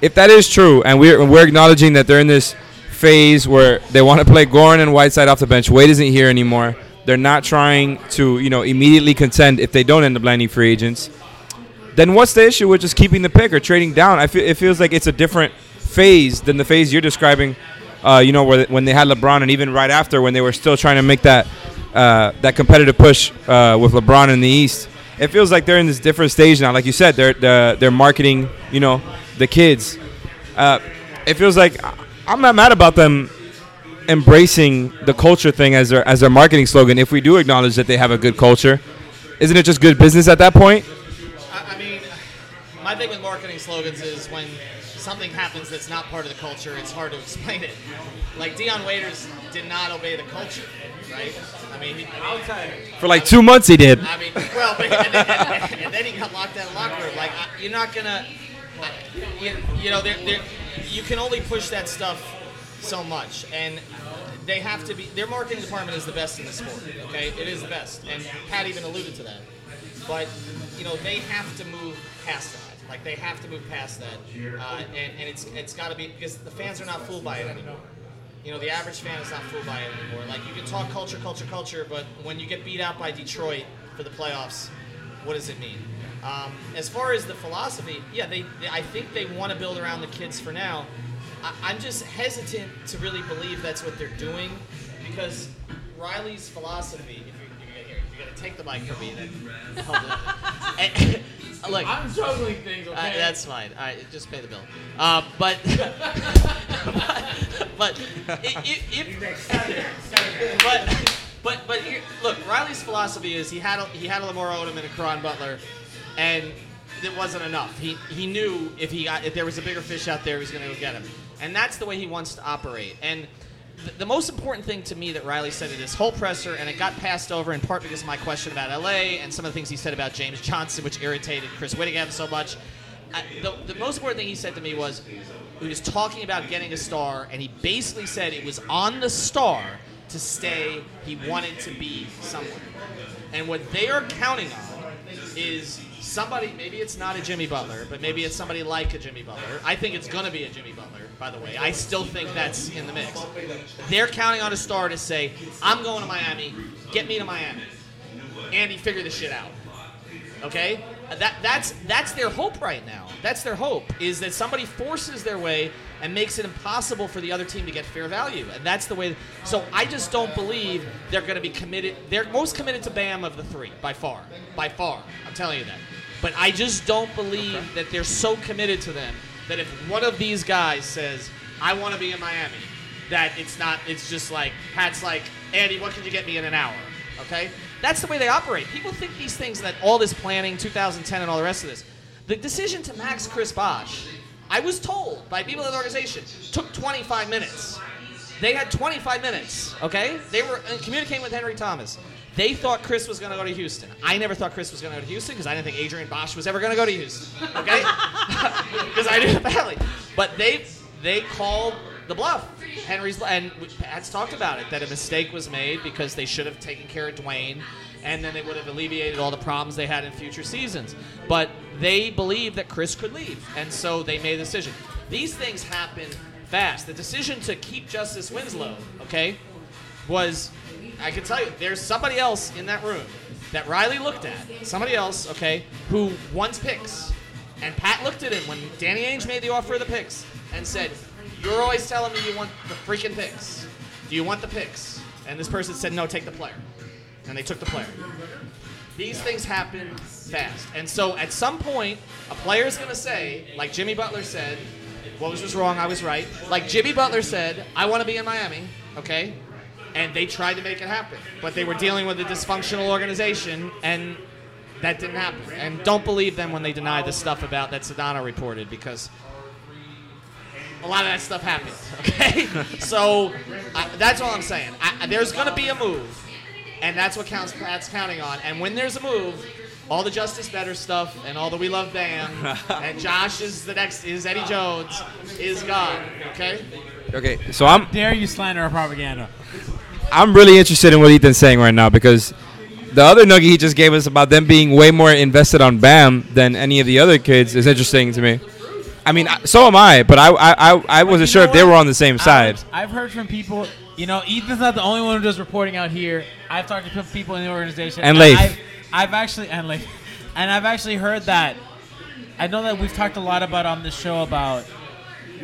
If that is true, and we're we're acknowledging that they're in this phase where they want to play Goran and Whiteside off the bench, Wade isn't here anymore. They're not trying to you know immediately contend if they don't end up landing free agents then what's the issue with just keeping the pick or trading down? I feel it feels like it's a different phase than the phase you're describing. Uh, you know, where when they had LeBron, and even right after when they were still trying to make that uh, that competitive push uh, with LeBron in the East. It feels like they're in this different stage now. Like you said, they're they're, they're marketing. You know, the kids. Uh, it feels like I'm not mad about them embracing the culture thing as their as their marketing slogan. If we do acknowledge that they have a good culture, isn't it just good business at that point? I, I mean, my thing with marketing slogans is when something happens that's not part of the culture, it's hard to explain it. Like Dion Waiters did not obey the culture, right? I mean, he. For like two months, he did. I mean, well, but, and, then, and, and then he got locked out of the locker room. Like, you're not gonna, I- you, you know, they're, they're, you can only push that stuff so much, and they have to be. Their marketing department is the best in the sport. Okay, it is the best, and Pat even alluded to that. But you know, they have to move past that. Like, they have to move past that, uh, and, and it's it's got to be because the fans are not fooled by it anymore. You know, the average fan is not fooled by it anymore. Like, you can talk culture, culture, culture, but when you get beat out by Detroit for the playoffs, what does it mean? Um, as far as the philosophy, yeah, they, they I think they want to build around the kids for now. I, I'm just hesitant to really believe that's what they're doing because Riley's philosophy. If you're, if you're, here, if you're gonna take the mic from me, then. [LAUGHS] Eh, Look, I'm juggling things, uh, okay? that's fine. All right, just pay the bill. Uh, but, [LAUGHS] but, but, if, if, but, but, but here, look, Riley's philosophy is he had a, he had a Lamar Odom and a Caron Butler, and it wasn't enough. He he knew if he got if there was a bigger fish out there, he was going to go get him, and that's the way he wants to operate. And the, most important thing to me that Riley said in his whole presser, and it got passed over in part because of my question about LA and some of the things he said about James Johnson, which irritated Chris Wittyngham so much. I, the, the most important thing he said to me was he was talking about getting a star, and he basically said it was on the star to stay. He wanted to be somewhere. And what they are counting on is somebody, maybe it's not a Jimmy Butler, but maybe it's somebody like a Jimmy Butler. I think it's to be a Jimmy Butler, by the way. I still think that's in the mix. They're counting on a star to say, I'm going to Miami, get me to Miami. Andy, figure this shit out. Okay? That that's that's their hope right now. That's their hope is that somebody forces their way and makes it impossible for the other team to get fair value. And that's the way so I just don't believe they're going to be committed. They're most committed to Bam of the 3 by far. By far. I'm telling you that. But I just don't believe that they're so committed to them that if one of these guys says, "I want to be in Miami," that it's not it's just like Pat's like, "Andy, what can you get me in an hour?" Okay? That's the way they operate. People think these things that all this planning, 2010, and all the rest of this. The decision to max Chris Bosh, I was told by people in the organization, took 25 minutes. They had 25 minutes, okay? They were uh, communicating with Henry Thomas. They thought Chris was going to go to Houston. I never thought Chris was going to go to Houston because I didn't think Adrienne Bosh was ever going to go to Houston, okay? [LAUGHS] [LAUGHS] Because I knew the family. But they they called the bluff. Henry's and Pat's talked about it that a mistake was made because they should have taken care of Dwayne, and then they would have alleviated all the problems they had in future seasons. But they believed that Chris could leave, and so they made a decision. These things happen fast. The decision to keep Justice Winslow, okay, was I can tell you there's somebody else in that room that Riley looked at, somebody else, okay, who wants picks. And Pat looked at him when Danny Ainge made the offer of the picks and said, You're always telling me you want the freaking picks. Do you want the picks? And this person said, No, take the player. And they took the player. These things happen fast. And so at some point, a player is going to say, like Jimmy Butler said, what was was wrong, I was right. Like Jimmy Butler said, I want to be in Miami, okay? And they tried to make it happen. But they were dealing with a dysfunctional organization, and that didn't happen. And don't believe them when they deny the stuff about that Sedano reported, because a lot of that stuff happened, [LAUGHS] okay? [LAUGHS] so uh, that's all I'm saying. I, there's going to be a move, and that's what counts, Pat's counting on. And when there's a move, all the Justice Better stuff and all the We Love Bam [LAUGHS] and Josh is the next is Eddie Jones is gone. Okay. Okay, so I'm Dare you slander our propaganda? I'm really interested in what Ethan's saying right now because the other nugget he just gave us about them being way more invested on Bam than any of the other kids is interesting to me. I mean, so am I, but I I, I, I wasn't sure if they were on the same side. I've heard from people. You know, Ethan's not the only one who does reporting out here. I've talked to people in the organization. And Leif. I've, I've actually and Leif, [LAUGHS] and I've actually heard that. I know that we've talked a lot about on this show about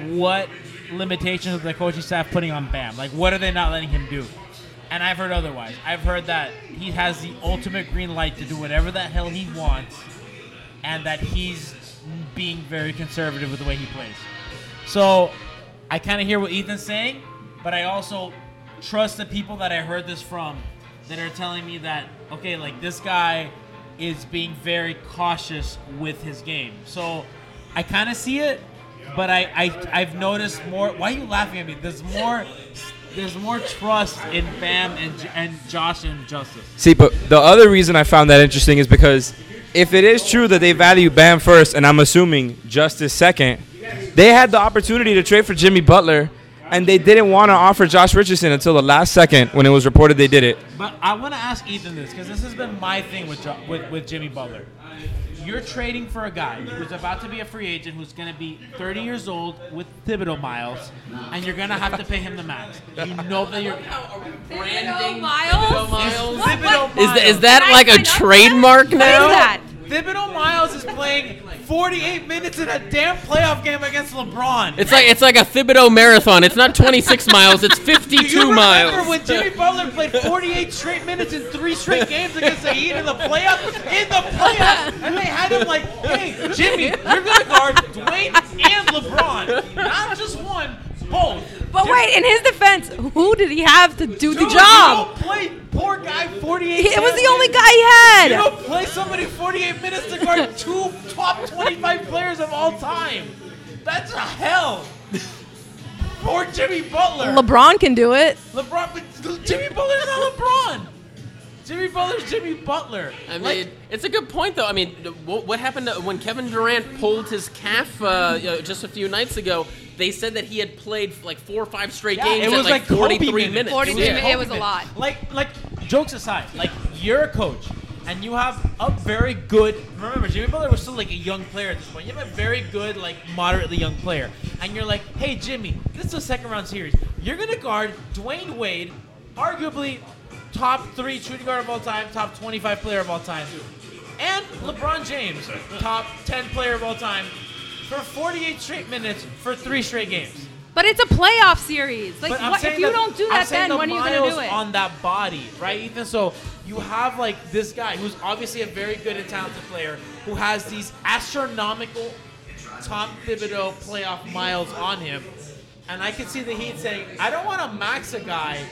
what limitations of the coaching staff putting on Bam. Like, what are they not letting him do? And I've heard otherwise. I've heard that he has the ultimate green light to do whatever the hell he wants, and that he's being very conservative with the way he plays. So I kind of hear what Ethan's saying, but I also trust the people that I heard this from that are telling me that okay, like this guy is being very cautious with his game. So I kind of see it, but I, I I've noticed more. Why are you laughing at me? There's more. There's more trust in Bam and and Josh and Justice. See, but the other reason I found that interesting is because if it is true that they value Bam first, and I'm assuming Justice second, they had the opportunity to trade for Jimmy Butler, and they didn't want to offer Josh Richardson until the last second when it was reported they did it. But I want to ask Ethan this because this has been my thing with, with with Jimmy Butler. You're trading for a guy who's about to be a free agent, who's going to be 30 years old with Thibodeau miles, and you're going to have to pay him the max. You know that you're branding Miles? Miles? Thibodeau Is, Miles. th- is that like a trademark now? Thibodeau Miles is playing 48 minutes in a damn playoff game against LeBron. It's like it's like a Thibodeau marathon. It's not 26 [LAUGHS] miles. It's 52 Do you remember miles. when Jimmy Butler played 48 straight minutes in three straight games against the Heat in the playoffs? In the playoffs, and they had him like, "Hey, Jimmy, you're gonna guard Dwayne and LeBron, not just one, both." But wait, in his defense, who did he have to do the job? You don't play poor guy 48. He- it was the minutes. only guy he had. You don't play somebody 48 minutes to guard [LAUGHS] two top 25 players of all time. That's a hell. Poor Jimmy Butler. LeBron can do it. LeBron, but Jimmy Butler's not LeBron. Jimmy Butler's Jimmy Butler. I mean, it's a good point, though. I mean, what, what happened to, when Kevin Durant pulled his calf uh, uh, just a few nights ago? They said that he had played like four or five straight Yeah, games it at was like, like 43 Kobe minutes. 43 Yeah. minutes. It was a lot. Like, like, jokes aside, like you're a coach and you have a very good. Remember, Jimmy Butler was still like a young player at this point. You have a very good, like moderately young player, and you're like, hey, Jimmy, this is a second round series. You're gonna guard Dwayne Wade, arguably top three shooting guard of all time, top 25 player of all time, and LeBron James, top 10 player of all time, for 48 straight minutes for three straight games. But it's a playoff series. Like, what, if you that- don't do that then, the when are you going to do it? on that body, right, Ethan? So you have like this guy who's obviously a very good and talented player who has these astronomical Tom Thibodeau playoff miles on him, and I can see the Heat saying, "I don't want to max a guy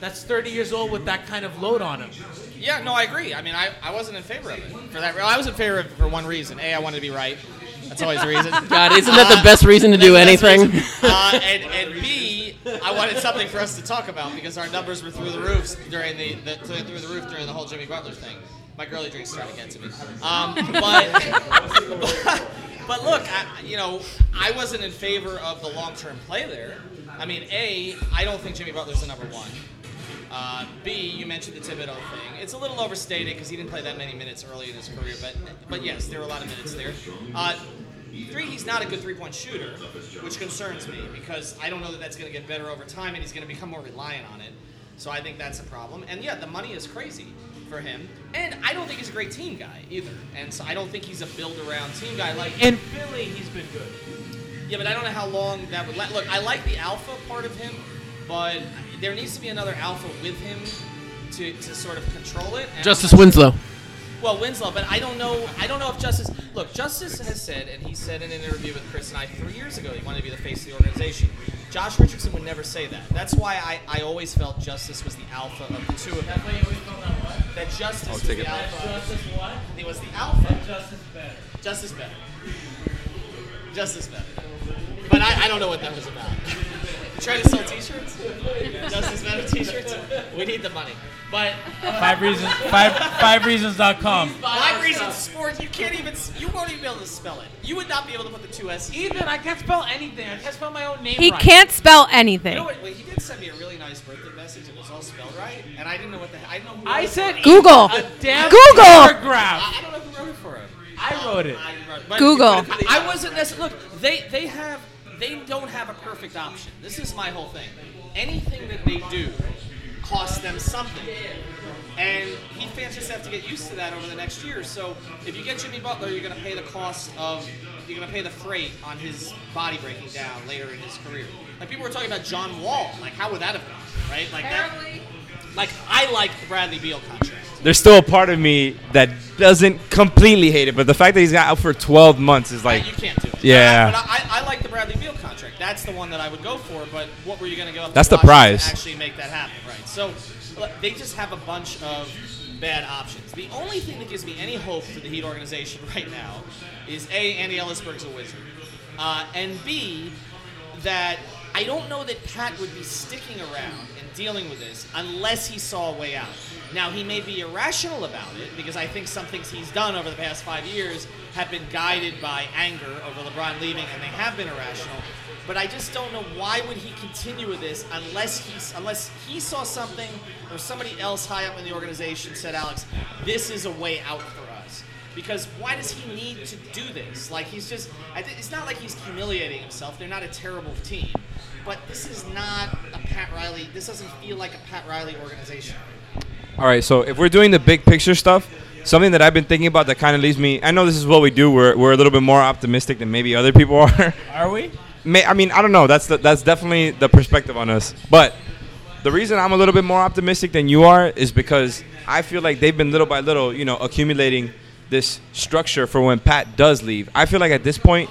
that's 30 years old with that kind of load on him." Yeah, no, I agree. I mean, I, I wasn't in favor of it for that. I was in favor of it for one reason. A, I wanted to be right. That's always the reason. [LAUGHS] God, isn't that the best reason to do that's the best anything? [LAUGHS] Uh, and, and B, I wanted something for us to talk about because our numbers were through the roofs during the, the through the roof during the whole Jimmy Butler thing. My girly drink's trying to get to me. Um, but [LAUGHS] but look, I, you know, I wasn't in favor of the long-term play there. I mean, A, I don't think Jimmy Butler's the number one. Uh, B, you mentioned the Thibodeau thing. It's a little overstated because he didn't play that many minutes early in his career, but but yes, there were a lot of minutes there. Uh, three, he's not a good three-point shooter, which concerns me because I don't know that that's going to get better over time, and he's going to become more reliant on it. So I think that's a problem. And yeah, the money is crazy for him, and I don't think he's a great team guy either. And so I don't think he's a build-around team guy like In Philly, he's been good. yeah, but I don't know how long that would last. Look, I like the alpha part of him, but there needs to be another alpha with him to, to sort of control it. and Justice Winslow. Well, Winslow, but I don't know. I don't know if Justice. Look, Justice has said, and he said in an interview with Chris and I three years ago, he wanted to be the face of the organization. Josh Richardson would never say that. That's why I, I always felt Justice was the alpha of the two of them. That's why you always felt that what? That Justice I'll was take the it back. Justice what? He was the alpha. Justice better. Justice better. Justice better. But I, I don't know what that was about. [LAUGHS] Trying to sell T-shirts? [LAUGHS] Justice better T-shirts. We need the money. But uh, Five reasons. Five fivereasons.com. Five reasons sports. You can't even. You won't even be able to spell it. You would not be able to put the two S. Ethan, I can't spell anything. I can't spell my own name He right. can't spell You anything. know what? Well, he did send me a really nice birthday message. It was all spelled right, and I didn't know what the. Hell I didn't know who. I wrote it said for. Google. A damn Google. paragraph. I, I don't know who wrote it for him. I wrote it. I wrote- but- Google. but I wasn't necessarily. Look, they they have they don't have a perfect option. This is my whole thing. Anything that they do costs them something. And Heat fans just have to get used to that over the next year. So if you get Jimmy Butler, you're going to pay the cost of you're going to pay the freight on his body breaking down later in his career. Like people were talking about John Wall. Like how would that have gone? Right? Like that. Like I like the Bradley Beal contract. There's still a part of me that doesn't completely hate it, but the fact that he's got out for 12 months is like, you can't do it. yeah. But I, I like the Bradley Beal contract. That's the one that I would go for. But what were you going to go up? That's the prize. To actually make that happen, right? So they just have a bunch of bad options. The only thing that gives me any hope for the Heat organization [LAUGHS] right now is a Andy Elisburg's a wizard, uh, and b that I don't know that Pat would be sticking around and dealing with this unless he saw a way out. Now, he may be irrational about it because I think some things he's done over the past five years have been guided by anger over LeBron leaving, and they have been irrational. But I just don't know why would he continue with this unless he unless he saw something or somebody else high up in the organization said, Alex, this is a way out for us. Because why does he need to do this? Like he's just it's not like he's humiliating himself. They're not a terrible team, but this is not a Pat Riley. This doesn't feel like a Pat Riley organization. All right, so if we're doing the big picture stuff, something that I've been thinking about that kind of leaves me. I know this is what we do. We're, we're a little bit more optimistic than maybe other people [LAUGHS] are. Are we? May, I mean, I don't know. That's the, that's definitely the perspective on us. But the reason I'm a little bit more optimistic than you are is because I feel like they've been little by little, you know, accumulating this structure for when Pat does leave. I feel like at this point,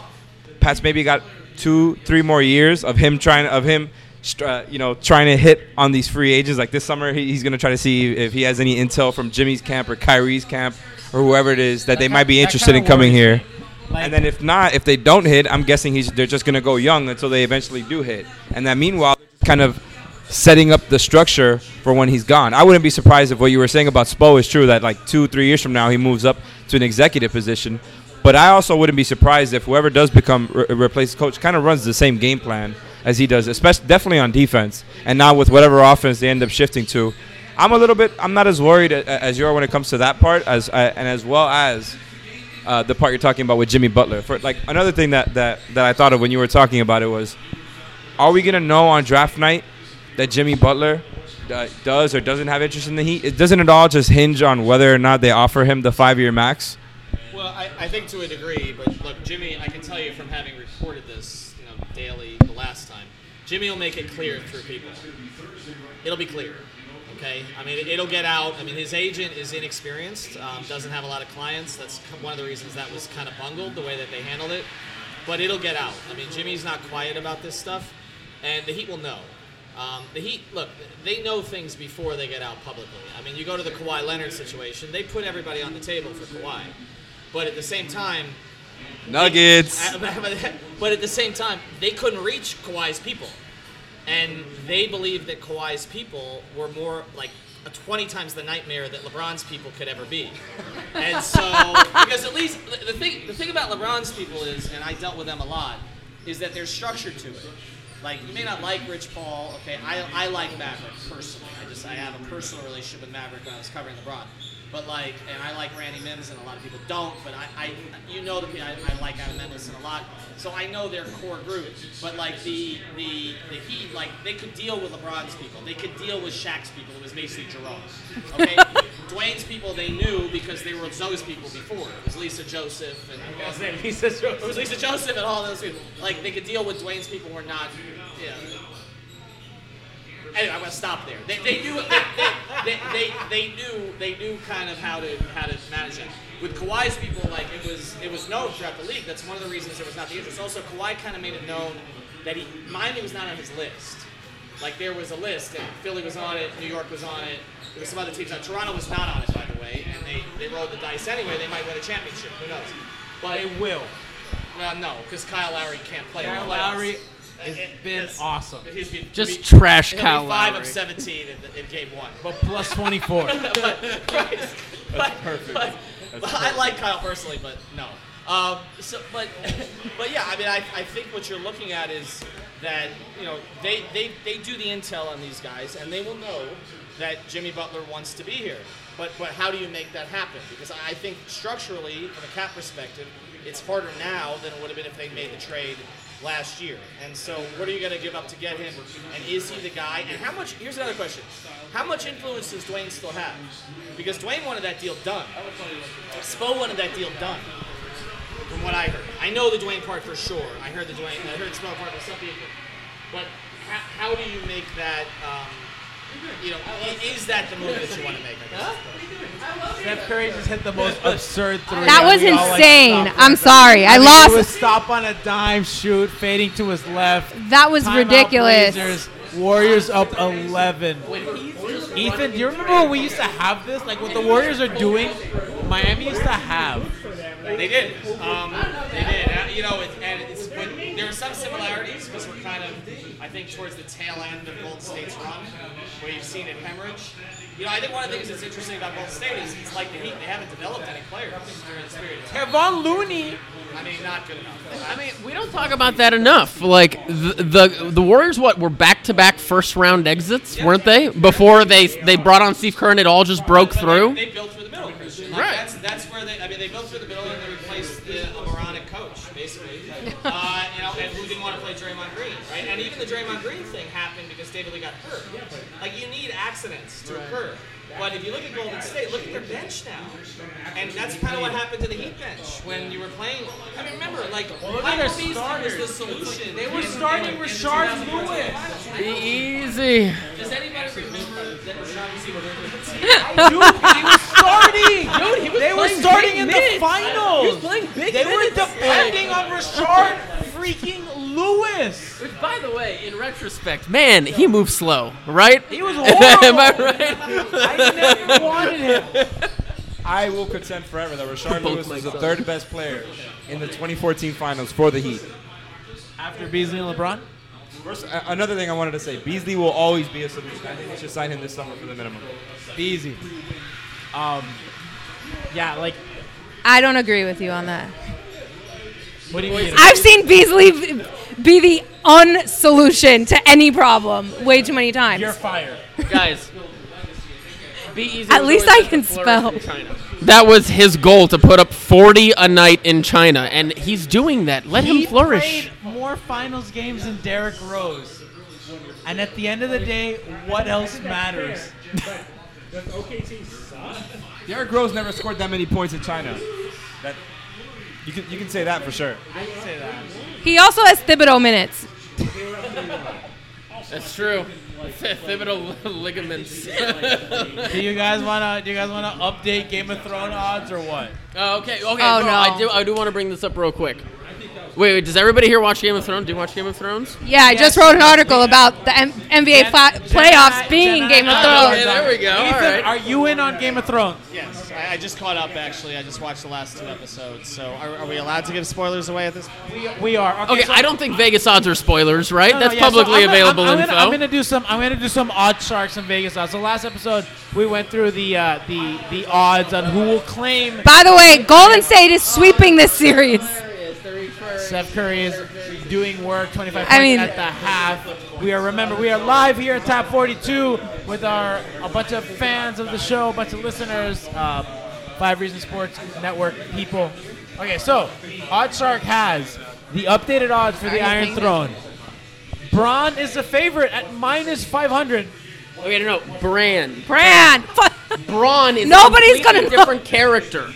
Pat's maybe got two, three more years of him trying of him, str- uh, you know, trying to hit on these free agents. Like this summer, he, he's gonna try to see if he has any intel from Jimmy's camp or Kyrie's camp or whoever it is that, they might be interested in coming here. Like- and then if not, if they don't hit, I'm guessing he's they're just gonna go young until they eventually do hit. And that meanwhile, kind of setting up the structure for when he's gone. I wouldn't be surprised if what you were saying about Spo is true. That like two, three years from now, he moves up to an executive position. But I also wouldn't be surprised if whoever does become re- replace coach kind of runs the same game plan as he does, especially definitely on defense, and now with whatever offense they end up shifting to. I'm a little bit. I'm not as worried as you are when it comes to that part, as uh, and as well as uh, the part you're talking about with Jimmy Butler. For like another thing that, that that I thought of when you were talking about it was, are we gonna know on draft night that Jimmy Butler uh, does or doesn't have interest in the Heat? It doesn't it all just hinge on whether or not they offer him the five year max? Well, I, I think to a degree, but look, Jimmy, I can tell you from having reported this, you know, daily the last time, Jimmy will make it clear through people. It'll be clear. Okay, I mean, it'll get out. I mean, his agent is inexperienced, um, doesn't have a lot of clients. That's one of the reasons that was kind of bungled the way that they handled it. But it'll get out. I mean, Jimmy's not quiet about this stuff, and the Heat will know. Um, the Heat, look, they know things before they get out publicly. I mean, you go to the Kawhi Leonard situation; they put everybody on the table for Kawhi, but at the same time, Nuggets. [LAUGHS] but at the same time, they couldn't reach Kawhi's people, and they believed that Kawhi's people were more like a 20 times the nightmare that LeBron's people could ever be. And so, [LAUGHS] because at least the the thing, the thing about LeBron's people is, and I dealt with them a lot, is that there's structure to it. Like you may not like Rich Paul. Okay, I, I like Maverick personally. I just I have a personal relationship with Maverick when I was covering LeBron. But like, and I like Randy Mims, and a lot of people don't. But I, I you know, the, I, I like Adam Mendelsohn a lot, so I know their core group. But like the the the Heat, like they could deal with LeBron's people. They could deal with Shaq's people. It was basically Jerome. Okay, [LAUGHS] Dwayne's people they knew because they were those people before. It was Lisa Joseph and I was gonna Lisa Joseph. It was Lisa Joseph and all those people. Like they could deal with Dwayne's people were not. Yeah. Anyway, I'm gonna stop there. They, they knew they, they, they, they, knew they knew kind of how to how to manage it. With Kawhi's people, like it was it was known throughout the league. That's one of the reasons there was not the interest. Also, Kawhi kind of made it known that he Miami was not on his list. Like there was a list, and Philly was on it, New York was on it. There were some other teams on. Toronto was not on it, by the way, and they, they rolled the dice anyway. They might win a championship. Who knows? But They will. Well, no, because Kyle Lowry can't play. Kyle. Lowry. It's been awesome. He's been- Just be- trash Kyle Five Lowry. of 17 in, in game one. But plus 24. [LAUGHS] but, right, but, perfect. But, but I like Kyle personally, but no. Um, so, but, [LAUGHS] but yeah, I mean, I, I think what you're looking at is that you know they, they, they do the intel on these guys, and they will know that Jimmy Butler wants to be here. But but how do you make that happen? Because I think structurally, from a cap perspective, it's harder now than it would have been if they made the trade last year. And so, what are you going to give up to get him? And is he the guy? And how much? Here's another question: How much influence does Dwayne still have? Because Dwayne wanted that deal done. Spo wanted that deal done. From what I heard, I know the Dwayne part for sure. I heard the Dwayne, I heard Spo part some people. But how, how do you make that? Um, you know, is that the move that you want to make? I guess. Steph Curry just hit the most absurd three. That was we all, like, insane. I'm sorry. I mean, lost. It was stop on a dime, shoot, fading to his left. That was Timeout ridiculous. Blazers, Warriors up 11. Ethan, do you remember when we used to have this? Like what the Warriors are doing, Miami used to have. They did. Um, they did. Uh, you know, it, and it's when, there are some similarities because we're kind of, I think, towards the tail end of Golden State's run, where you've seen it hemorrhage. You know, I think one of the things that's interesting about Golden State is it's like the Heat; they haven't developed any players during this period. Kevon Looney. I mean, not good enough. I mean, we don't talk about that enough. Like the the, the Warriors, what were back to back first round exits, weren't they? Before they they brought on Steve Kerr and it all just broke But through. They, they built through the middle, Christian. Like, Right. That's that's where they. I mean, they built through the middle accidents to occur. But if you look at Golden State, look at their bench now, and that's kind of what happened to the Heat bench when you were playing. I mean, remember, like look at their Michael Beasley was the solution. They were starting in- in Rashard Lewis. Be easy. Does anybody remember that Rashard Beasley was in the team? Dude, he was starting. [LAUGHS] Dude, he was they were starting in minutes. the finals. He was playing big They were minutes. depending on Rashard [LAUGHS] freaking Lewis. Which, by the way, in retrospect, man, he moved slow, right? He was horrible. [LAUGHS] Am. I right? I never wanted him. I will contend forever that Rashard Both Lewis my was the third best player in the 2014 finals for the Heat. After Beasley and LeBron? First, another thing I wanted to say: Beasley will always be a solution. I think they should sign him this summer for the minimum. Beasley. Um, yeah, like, I don't agree with you on that. What do you mean? I've seen Beasley be the unsolution to any problem way too many times. You're fired. [LAUGHS] Guys, be easy. At least I can at the flourish spell. That was his goal to put up 40 a night in China, and he's doing that. Let he him flourish. played more finals games than Derrick Rose. And at the end of the day, what else matters? Derrick Rose never scored that many points in China. That you can you can say that for sure. I can say that. He also has Thibodeau minutes. That's true. [LAUGHS] Thibodeau [LAUGHS] ligaments. do you guys wanna do you guys wanna update Game of Thrones odds or what? Oh, okay, okay. Oh, no, no. I do. I do want to bring this up real quick. Wait, wait. Does everybody here watch Game of Thrones? Do you watch Game of Thrones? Yeah, I just wrote an article about the M- NBA fi- playoffs being Game of Okay, Thrones. there we go. Ethan, right. are you in on Game of Thrones? Yes, I, I just caught up actually. I just watched the last two episodes. So, are, are we allowed to give spoilers away at this? We, we are. Okay, Okay, so- I don't think Vegas odds are spoilers, right? No, no, That's yeah, so publicly I'm gonna- available I'm, I'm info. Gonna, I'm gonna do some. I'm gonna do some odd sharks and Vegas odds. The last episode we went through the uh, the the odds on who will claim. By the way, Golden State is sweeping this series. Steph Curry is doing work. 25 points I mean- at the half. We are remember we are live here at Tap 42 with our a bunch of fans of the show, a bunch of listeners, uh, Five Reasons Sports Network people. Okay, so Odd Shark has the updated odds for the Iron Throne. Braun is the favorite at minus 500. Okay, no, no. Brand. Brand. Braun is [LAUGHS] Nobody's a gonna completely know. different character.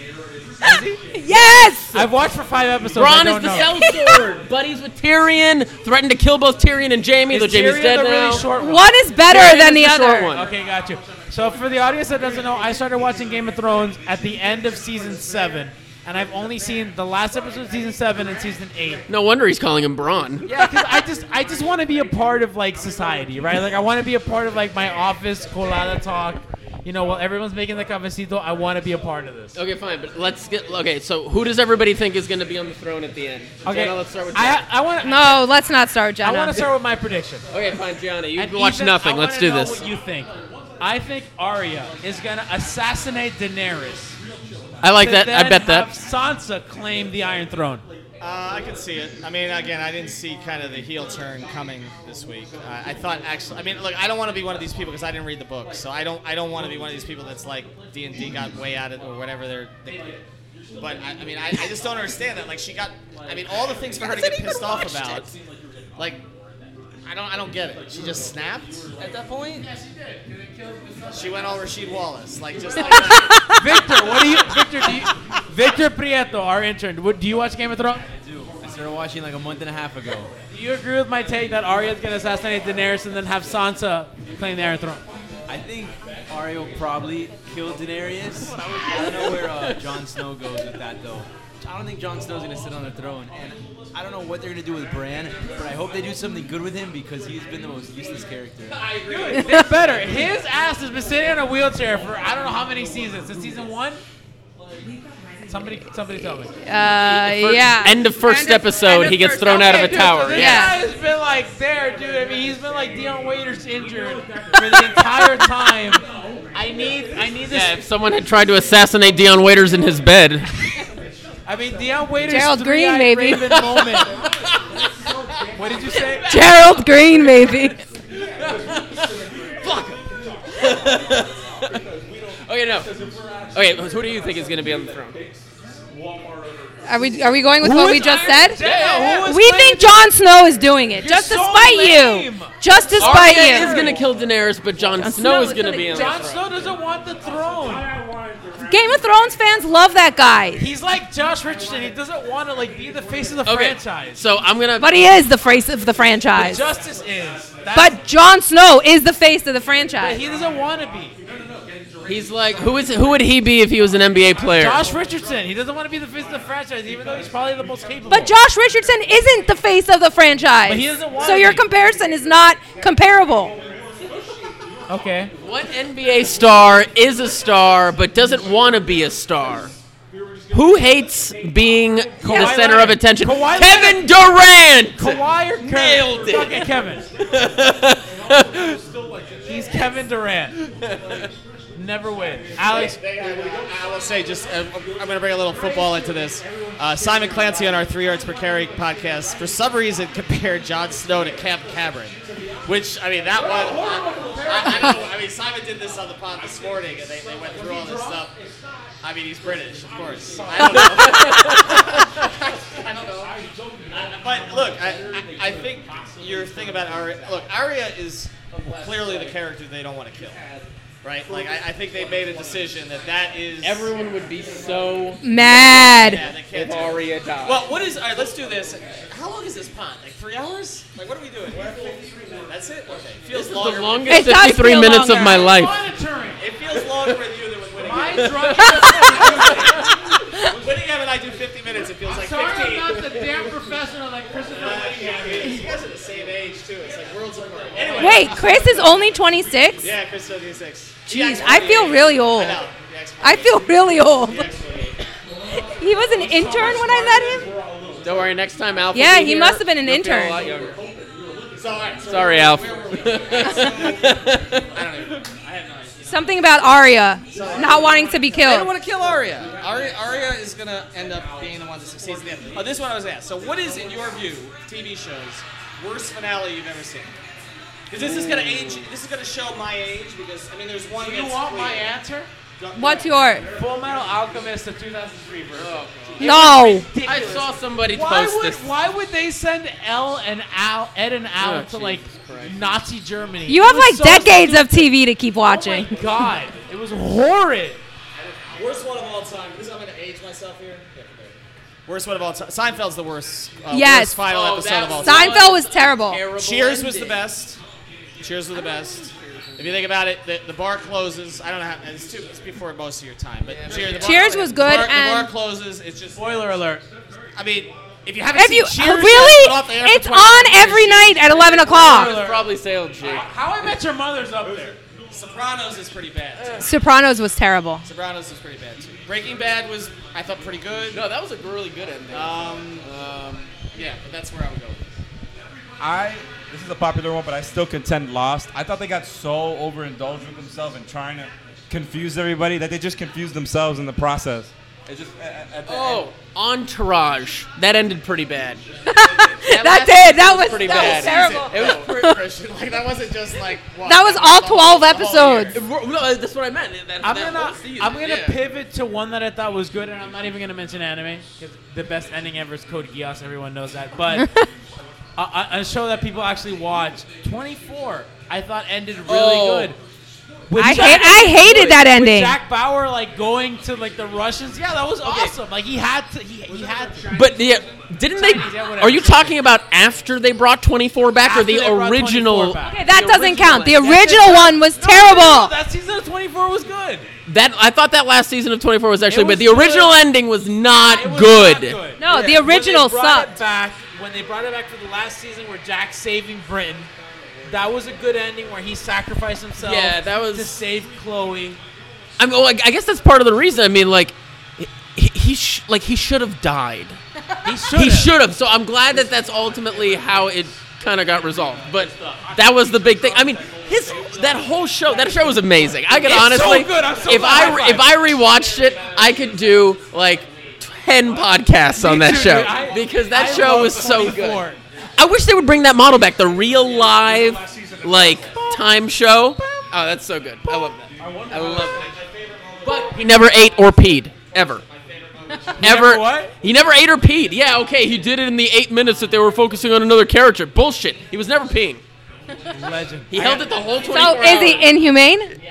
Yes. I've watched for five episodes. Braun I is the know. sellsword. [LAUGHS] Buddies with Tyrion. Threatened to kill both Tyrion and Jaime, though Is Jaime's dead the now. really short one? One is better Tyrion than is the the short other. one. Okay, got you. So for the audience that doesn't know, I started watching Game of Thrones at the end of season seven, and I've only seen the last episode of season seven and season eight. No wonder he's calling him Braun. Yeah, because I just I just want to be a part of like society, right? Like I want to be a part of like my office colada talk. You know, while everyone's making the cafecito, I want to be a part of this. Okay, fine, but let's get okay. So who does everybody think is going to be on the throne at the end? Okay, Genna, let's start with. I, Genna. I want to. No, let's not start, Genna. I want to start with my prediction. Okay, fine, Gianna. You And watch Ethan, nothing. I Let's wanna do know this. What you think? I think Arya is gonna assassinate Daenerys. I like that. I bet that. Sansa claim the Iron Throne. Uh, I can see it. I mean, again, I didn't see kind of the heel turn coming this week. Uh, I thought actually, I mean, look, I don't want to be one of these people because I didn't read the book, so I don't, I don't want to be one of these people that's like D and D got way at it or whatever they're. They, but I, I mean, I, I just don't understand that. Like, she got, I mean, all the things for her to get pissed off about, like. I don't, I don't get it. She just snapped at that point. Yeah, she did. She went all Rasheed Wallace, like just like [LAUGHS] that. Victor, what do you, Victor? Do you, Victor Prieto, our intern. What, do you watch Game of Thrones? I do. I started watching like a month and a half ago. Do you agree with my take that Arya's gonna assassinate Daenerys and then have Sansa claim the Iron Throne? I think Arya will probably kill Daenerys. I don't know where uh, Jon Snow goes with that though. I don't think Jon Snow's gonna sit on the throne, and I don't know what they're gonna do with Bran, but I hope they do something good with him because he's been the most useless character. I agree. It's better. His ass has been sitting in a wheelchair for I don't know how many seasons. Since season one. Somebody, somebody tell me. Uh, yeah. End of first episode, he gets thrown out of a dude, tower. So this yeah. guy has been like there, dude. I mean, he's been like Dion Waiters injured for the entire time. I need, I need this. Yeah, if someone had tried to assassinate Dion Waiters in his bed. I mean, Dion Waiters. Gerald Green, maybe. Raven moment. [LAUGHS] what did you say? Gerald Green, maybe. [LAUGHS] Fuck. [LAUGHS] okay, no. Okay, who do you think is going to be on the throne? Are we are we going with Who what is we just Iron- said? Yeah, who is we think Jon Snow is doing it just to so spite lame. you. Just to spite Arya you. is going to kill Daenerys, but Jon Snow, Snow is is going to gonna- be on Jon Snow doesn't want the throne. Game of Thrones fans love that guy, He's like Josh Richardson. He doesn't want to like be the face of the Okay, franchise. so I'm going to. but he is the face of the But franchise. Justice is. That's, But Jon Snow is the face of the but franchise. he doesn't want to be. He's like, who is? Who would he be if he was an NBA player? Josh Richardson. He doesn't want to be the face of the franchise, even though he's probably the most capable. But Josh Richardson isn't the face of the franchise. But he doesn't want so to your be. comparison is not comparable. Okay. What NBA star is a star but doesn't want to be a star? Who hates being the Kawhi center of attention? Kawhi Kevin Durant. Kawhi or Kevin? Nailed it. Kevin. [LAUGHS] He's Kevin Durant. [LAUGHS] Never win. Alex. I will say, just uh, I'm going to bring a little football into this. Uh, Simon Clancy on our Three Yards Per Carry podcast, for some reason, compared Jon Snow to Cam Cameron, which I mean that one. I, I, know, I mean Simon did this on the pod this morning, and they, they went through all this stuff. I mean he's British, of course. I don't know. [LAUGHS] I don't know. But look, I, I, I think your thing about Arya. Look, Arya is clearly the character they don't want to kill. Right? Like, I, I think they made a decision that that is. Everyone would be so Mad. They can't if do it. Arya died. Well, what is? All right, let's do this. How long is this pod? Like three hours? Like, what are we doing? That's it. Okay. Feels this is longer. the with- longest It does 53 feel minutes of longer. my life. Monitoring. It feels longer with you than with Wittyngham. My drunk. When Wittyngham and I do 50 minutes, it feels like Sorry, 15. I'm not the damn professional like Christopher Yeah, Whittingham. You guys are the same age too. It's like worlds apart. Anyway. Wait, Chris is only 26? Yeah, Chris 76. Jeez, I feel really old. I know. The ex- I feel really old. He was an intern when I met him. Don't worry, next time Alf. will Yeah, he here, must have been an he'll feel a intern. lot younger. So, all right, Sorry, where- Alf. where were we? I don't even. I have no idea. Something about Arya not wanting to be killed. I don't want to kill Arya. Arya. Arya is going to end up being the one that succeeds in the end. Oh, this one I was asked. So, what is, in your view, TV shows, worst finale you've ever seen? Because this is going to age. This is going to show my age. Because I mean, there's one. Do you that's want my answer? What's your? Full Metal Alchemist, the 2003 version. No. I saw somebody Why post would this. why would they send L and Al, Ed and Al Oh, to like Christ. Nazi Germany? You It have like so decades stupid. of TV to keep watching. Oh my god, it was horrid. Worst one of all time. This I'm going to age myself here. Worst one of all time. Seinfeld's the worst. Uh, Yes. Worst final Oh, episode of all time. Seinfeld was terrible. Terrible Cheers was the best. Cheers was the best. If you think about it, the, the bar closes. I don't know how. It's, too, it's before most of your time, but Cheers. The bar, Cheers was good The bar, the bar closes. It's just. Spoiler alert. I mean, if you haven't If seen you Cheers, yet, really, it's off the air it's 20 on years. every night at 11 It o'clock. was probably sailed chick. How I Met Your Mother's up there. Sopranos is pretty bad. Too. Sopranos was terrible. Sopranos is pretty bad too. Breaking Bad was I thought pretty good. No, that was a really good ending. Um, um, yeah, but that's where I would go. I this is a popular one, but I still contend Lost. I thought they got so overindulged with themselves and trying to confuse everybody that they just confused themselves in the process. It just at, at the Oh, end- Entourage. That ended pretty bad. [LAUGHS] That last did. That was pretty that bad. was terrible. It was [LAUGHS] pretty Christian. Like that wasn't just like what, That was all 12 episodes. No, uh, that's what I meant. That, I'm that gonna season, I'm gonna yeah. pivot to one that I thought was good, and I'm not even gonna mention anime because the best ending ever is Code Geass. Everyone knows that, but [LAUGHS] a, a, a show that people actually watch, 24, I thought ended oh. really Oh. good. With I Jack- hate- I hated that ending. Jack Bauer like going to like the Russians. Yeah, that was awesome. Like he had to. He, he had to. But yeah, didn't they? Yeah. Are you talking about after they brought 24 back, or the they brought 24 original? back. Okay, that The doesn't original count. The ending. original one was No, no, no, terrible. that season of 24 was good. That I thought that last season of 24 was actually, It but the original good. ending was not It was good. not good. No, the original brought it sucked. back when they brought it back for the last season where Jack's saving Britain. That was a good ending where he sacrificed himself. Yeah, that was- to save Chloe. Oh, I mean, well, I guess that's part of the reason. I mean, like, he, he sh- like he should have died. [LAUGHS] He should. He should have. So I'm glad that that's ultimately how it kind of got resolved. But that was the big thing. I mean, his that whole show, that show was amazing. I could It's so honestly, good. I'm so if glad. I if I rewatched it, I could do like ten podcasts on that show. I- because that I show was so good. I wish they would bring that model back, the real live like time show. Oh, that's so good. I love that. I love it. But he never ate or peed ever. Ever. never what? He never ate or peed. Yeah, okay, he did it in the eight minutes that they were focusing on another character. Bullshit. He was never peeing. Legend. He held it the whole 24 So is he hours. inhumane?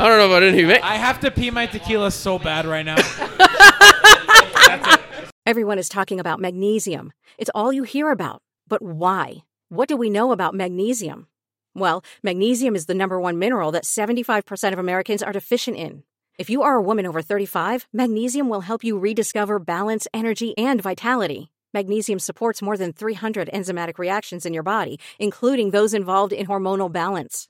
I don't know about inhumane. I have to pee my tequila so bad right now. [LAUGHS] Everyone is talking about magnesium. It's all you hear about. But why? What do we know about magnesium? Well, magnesium is the number one mineral that 75% of Americans are deficient in. If you are a woman over 35, magnesium will help you rediscover balance, energy, and vitality. Magnesium supports more than 300 enzymatic reactions in your body, including those involved in hormonal balance.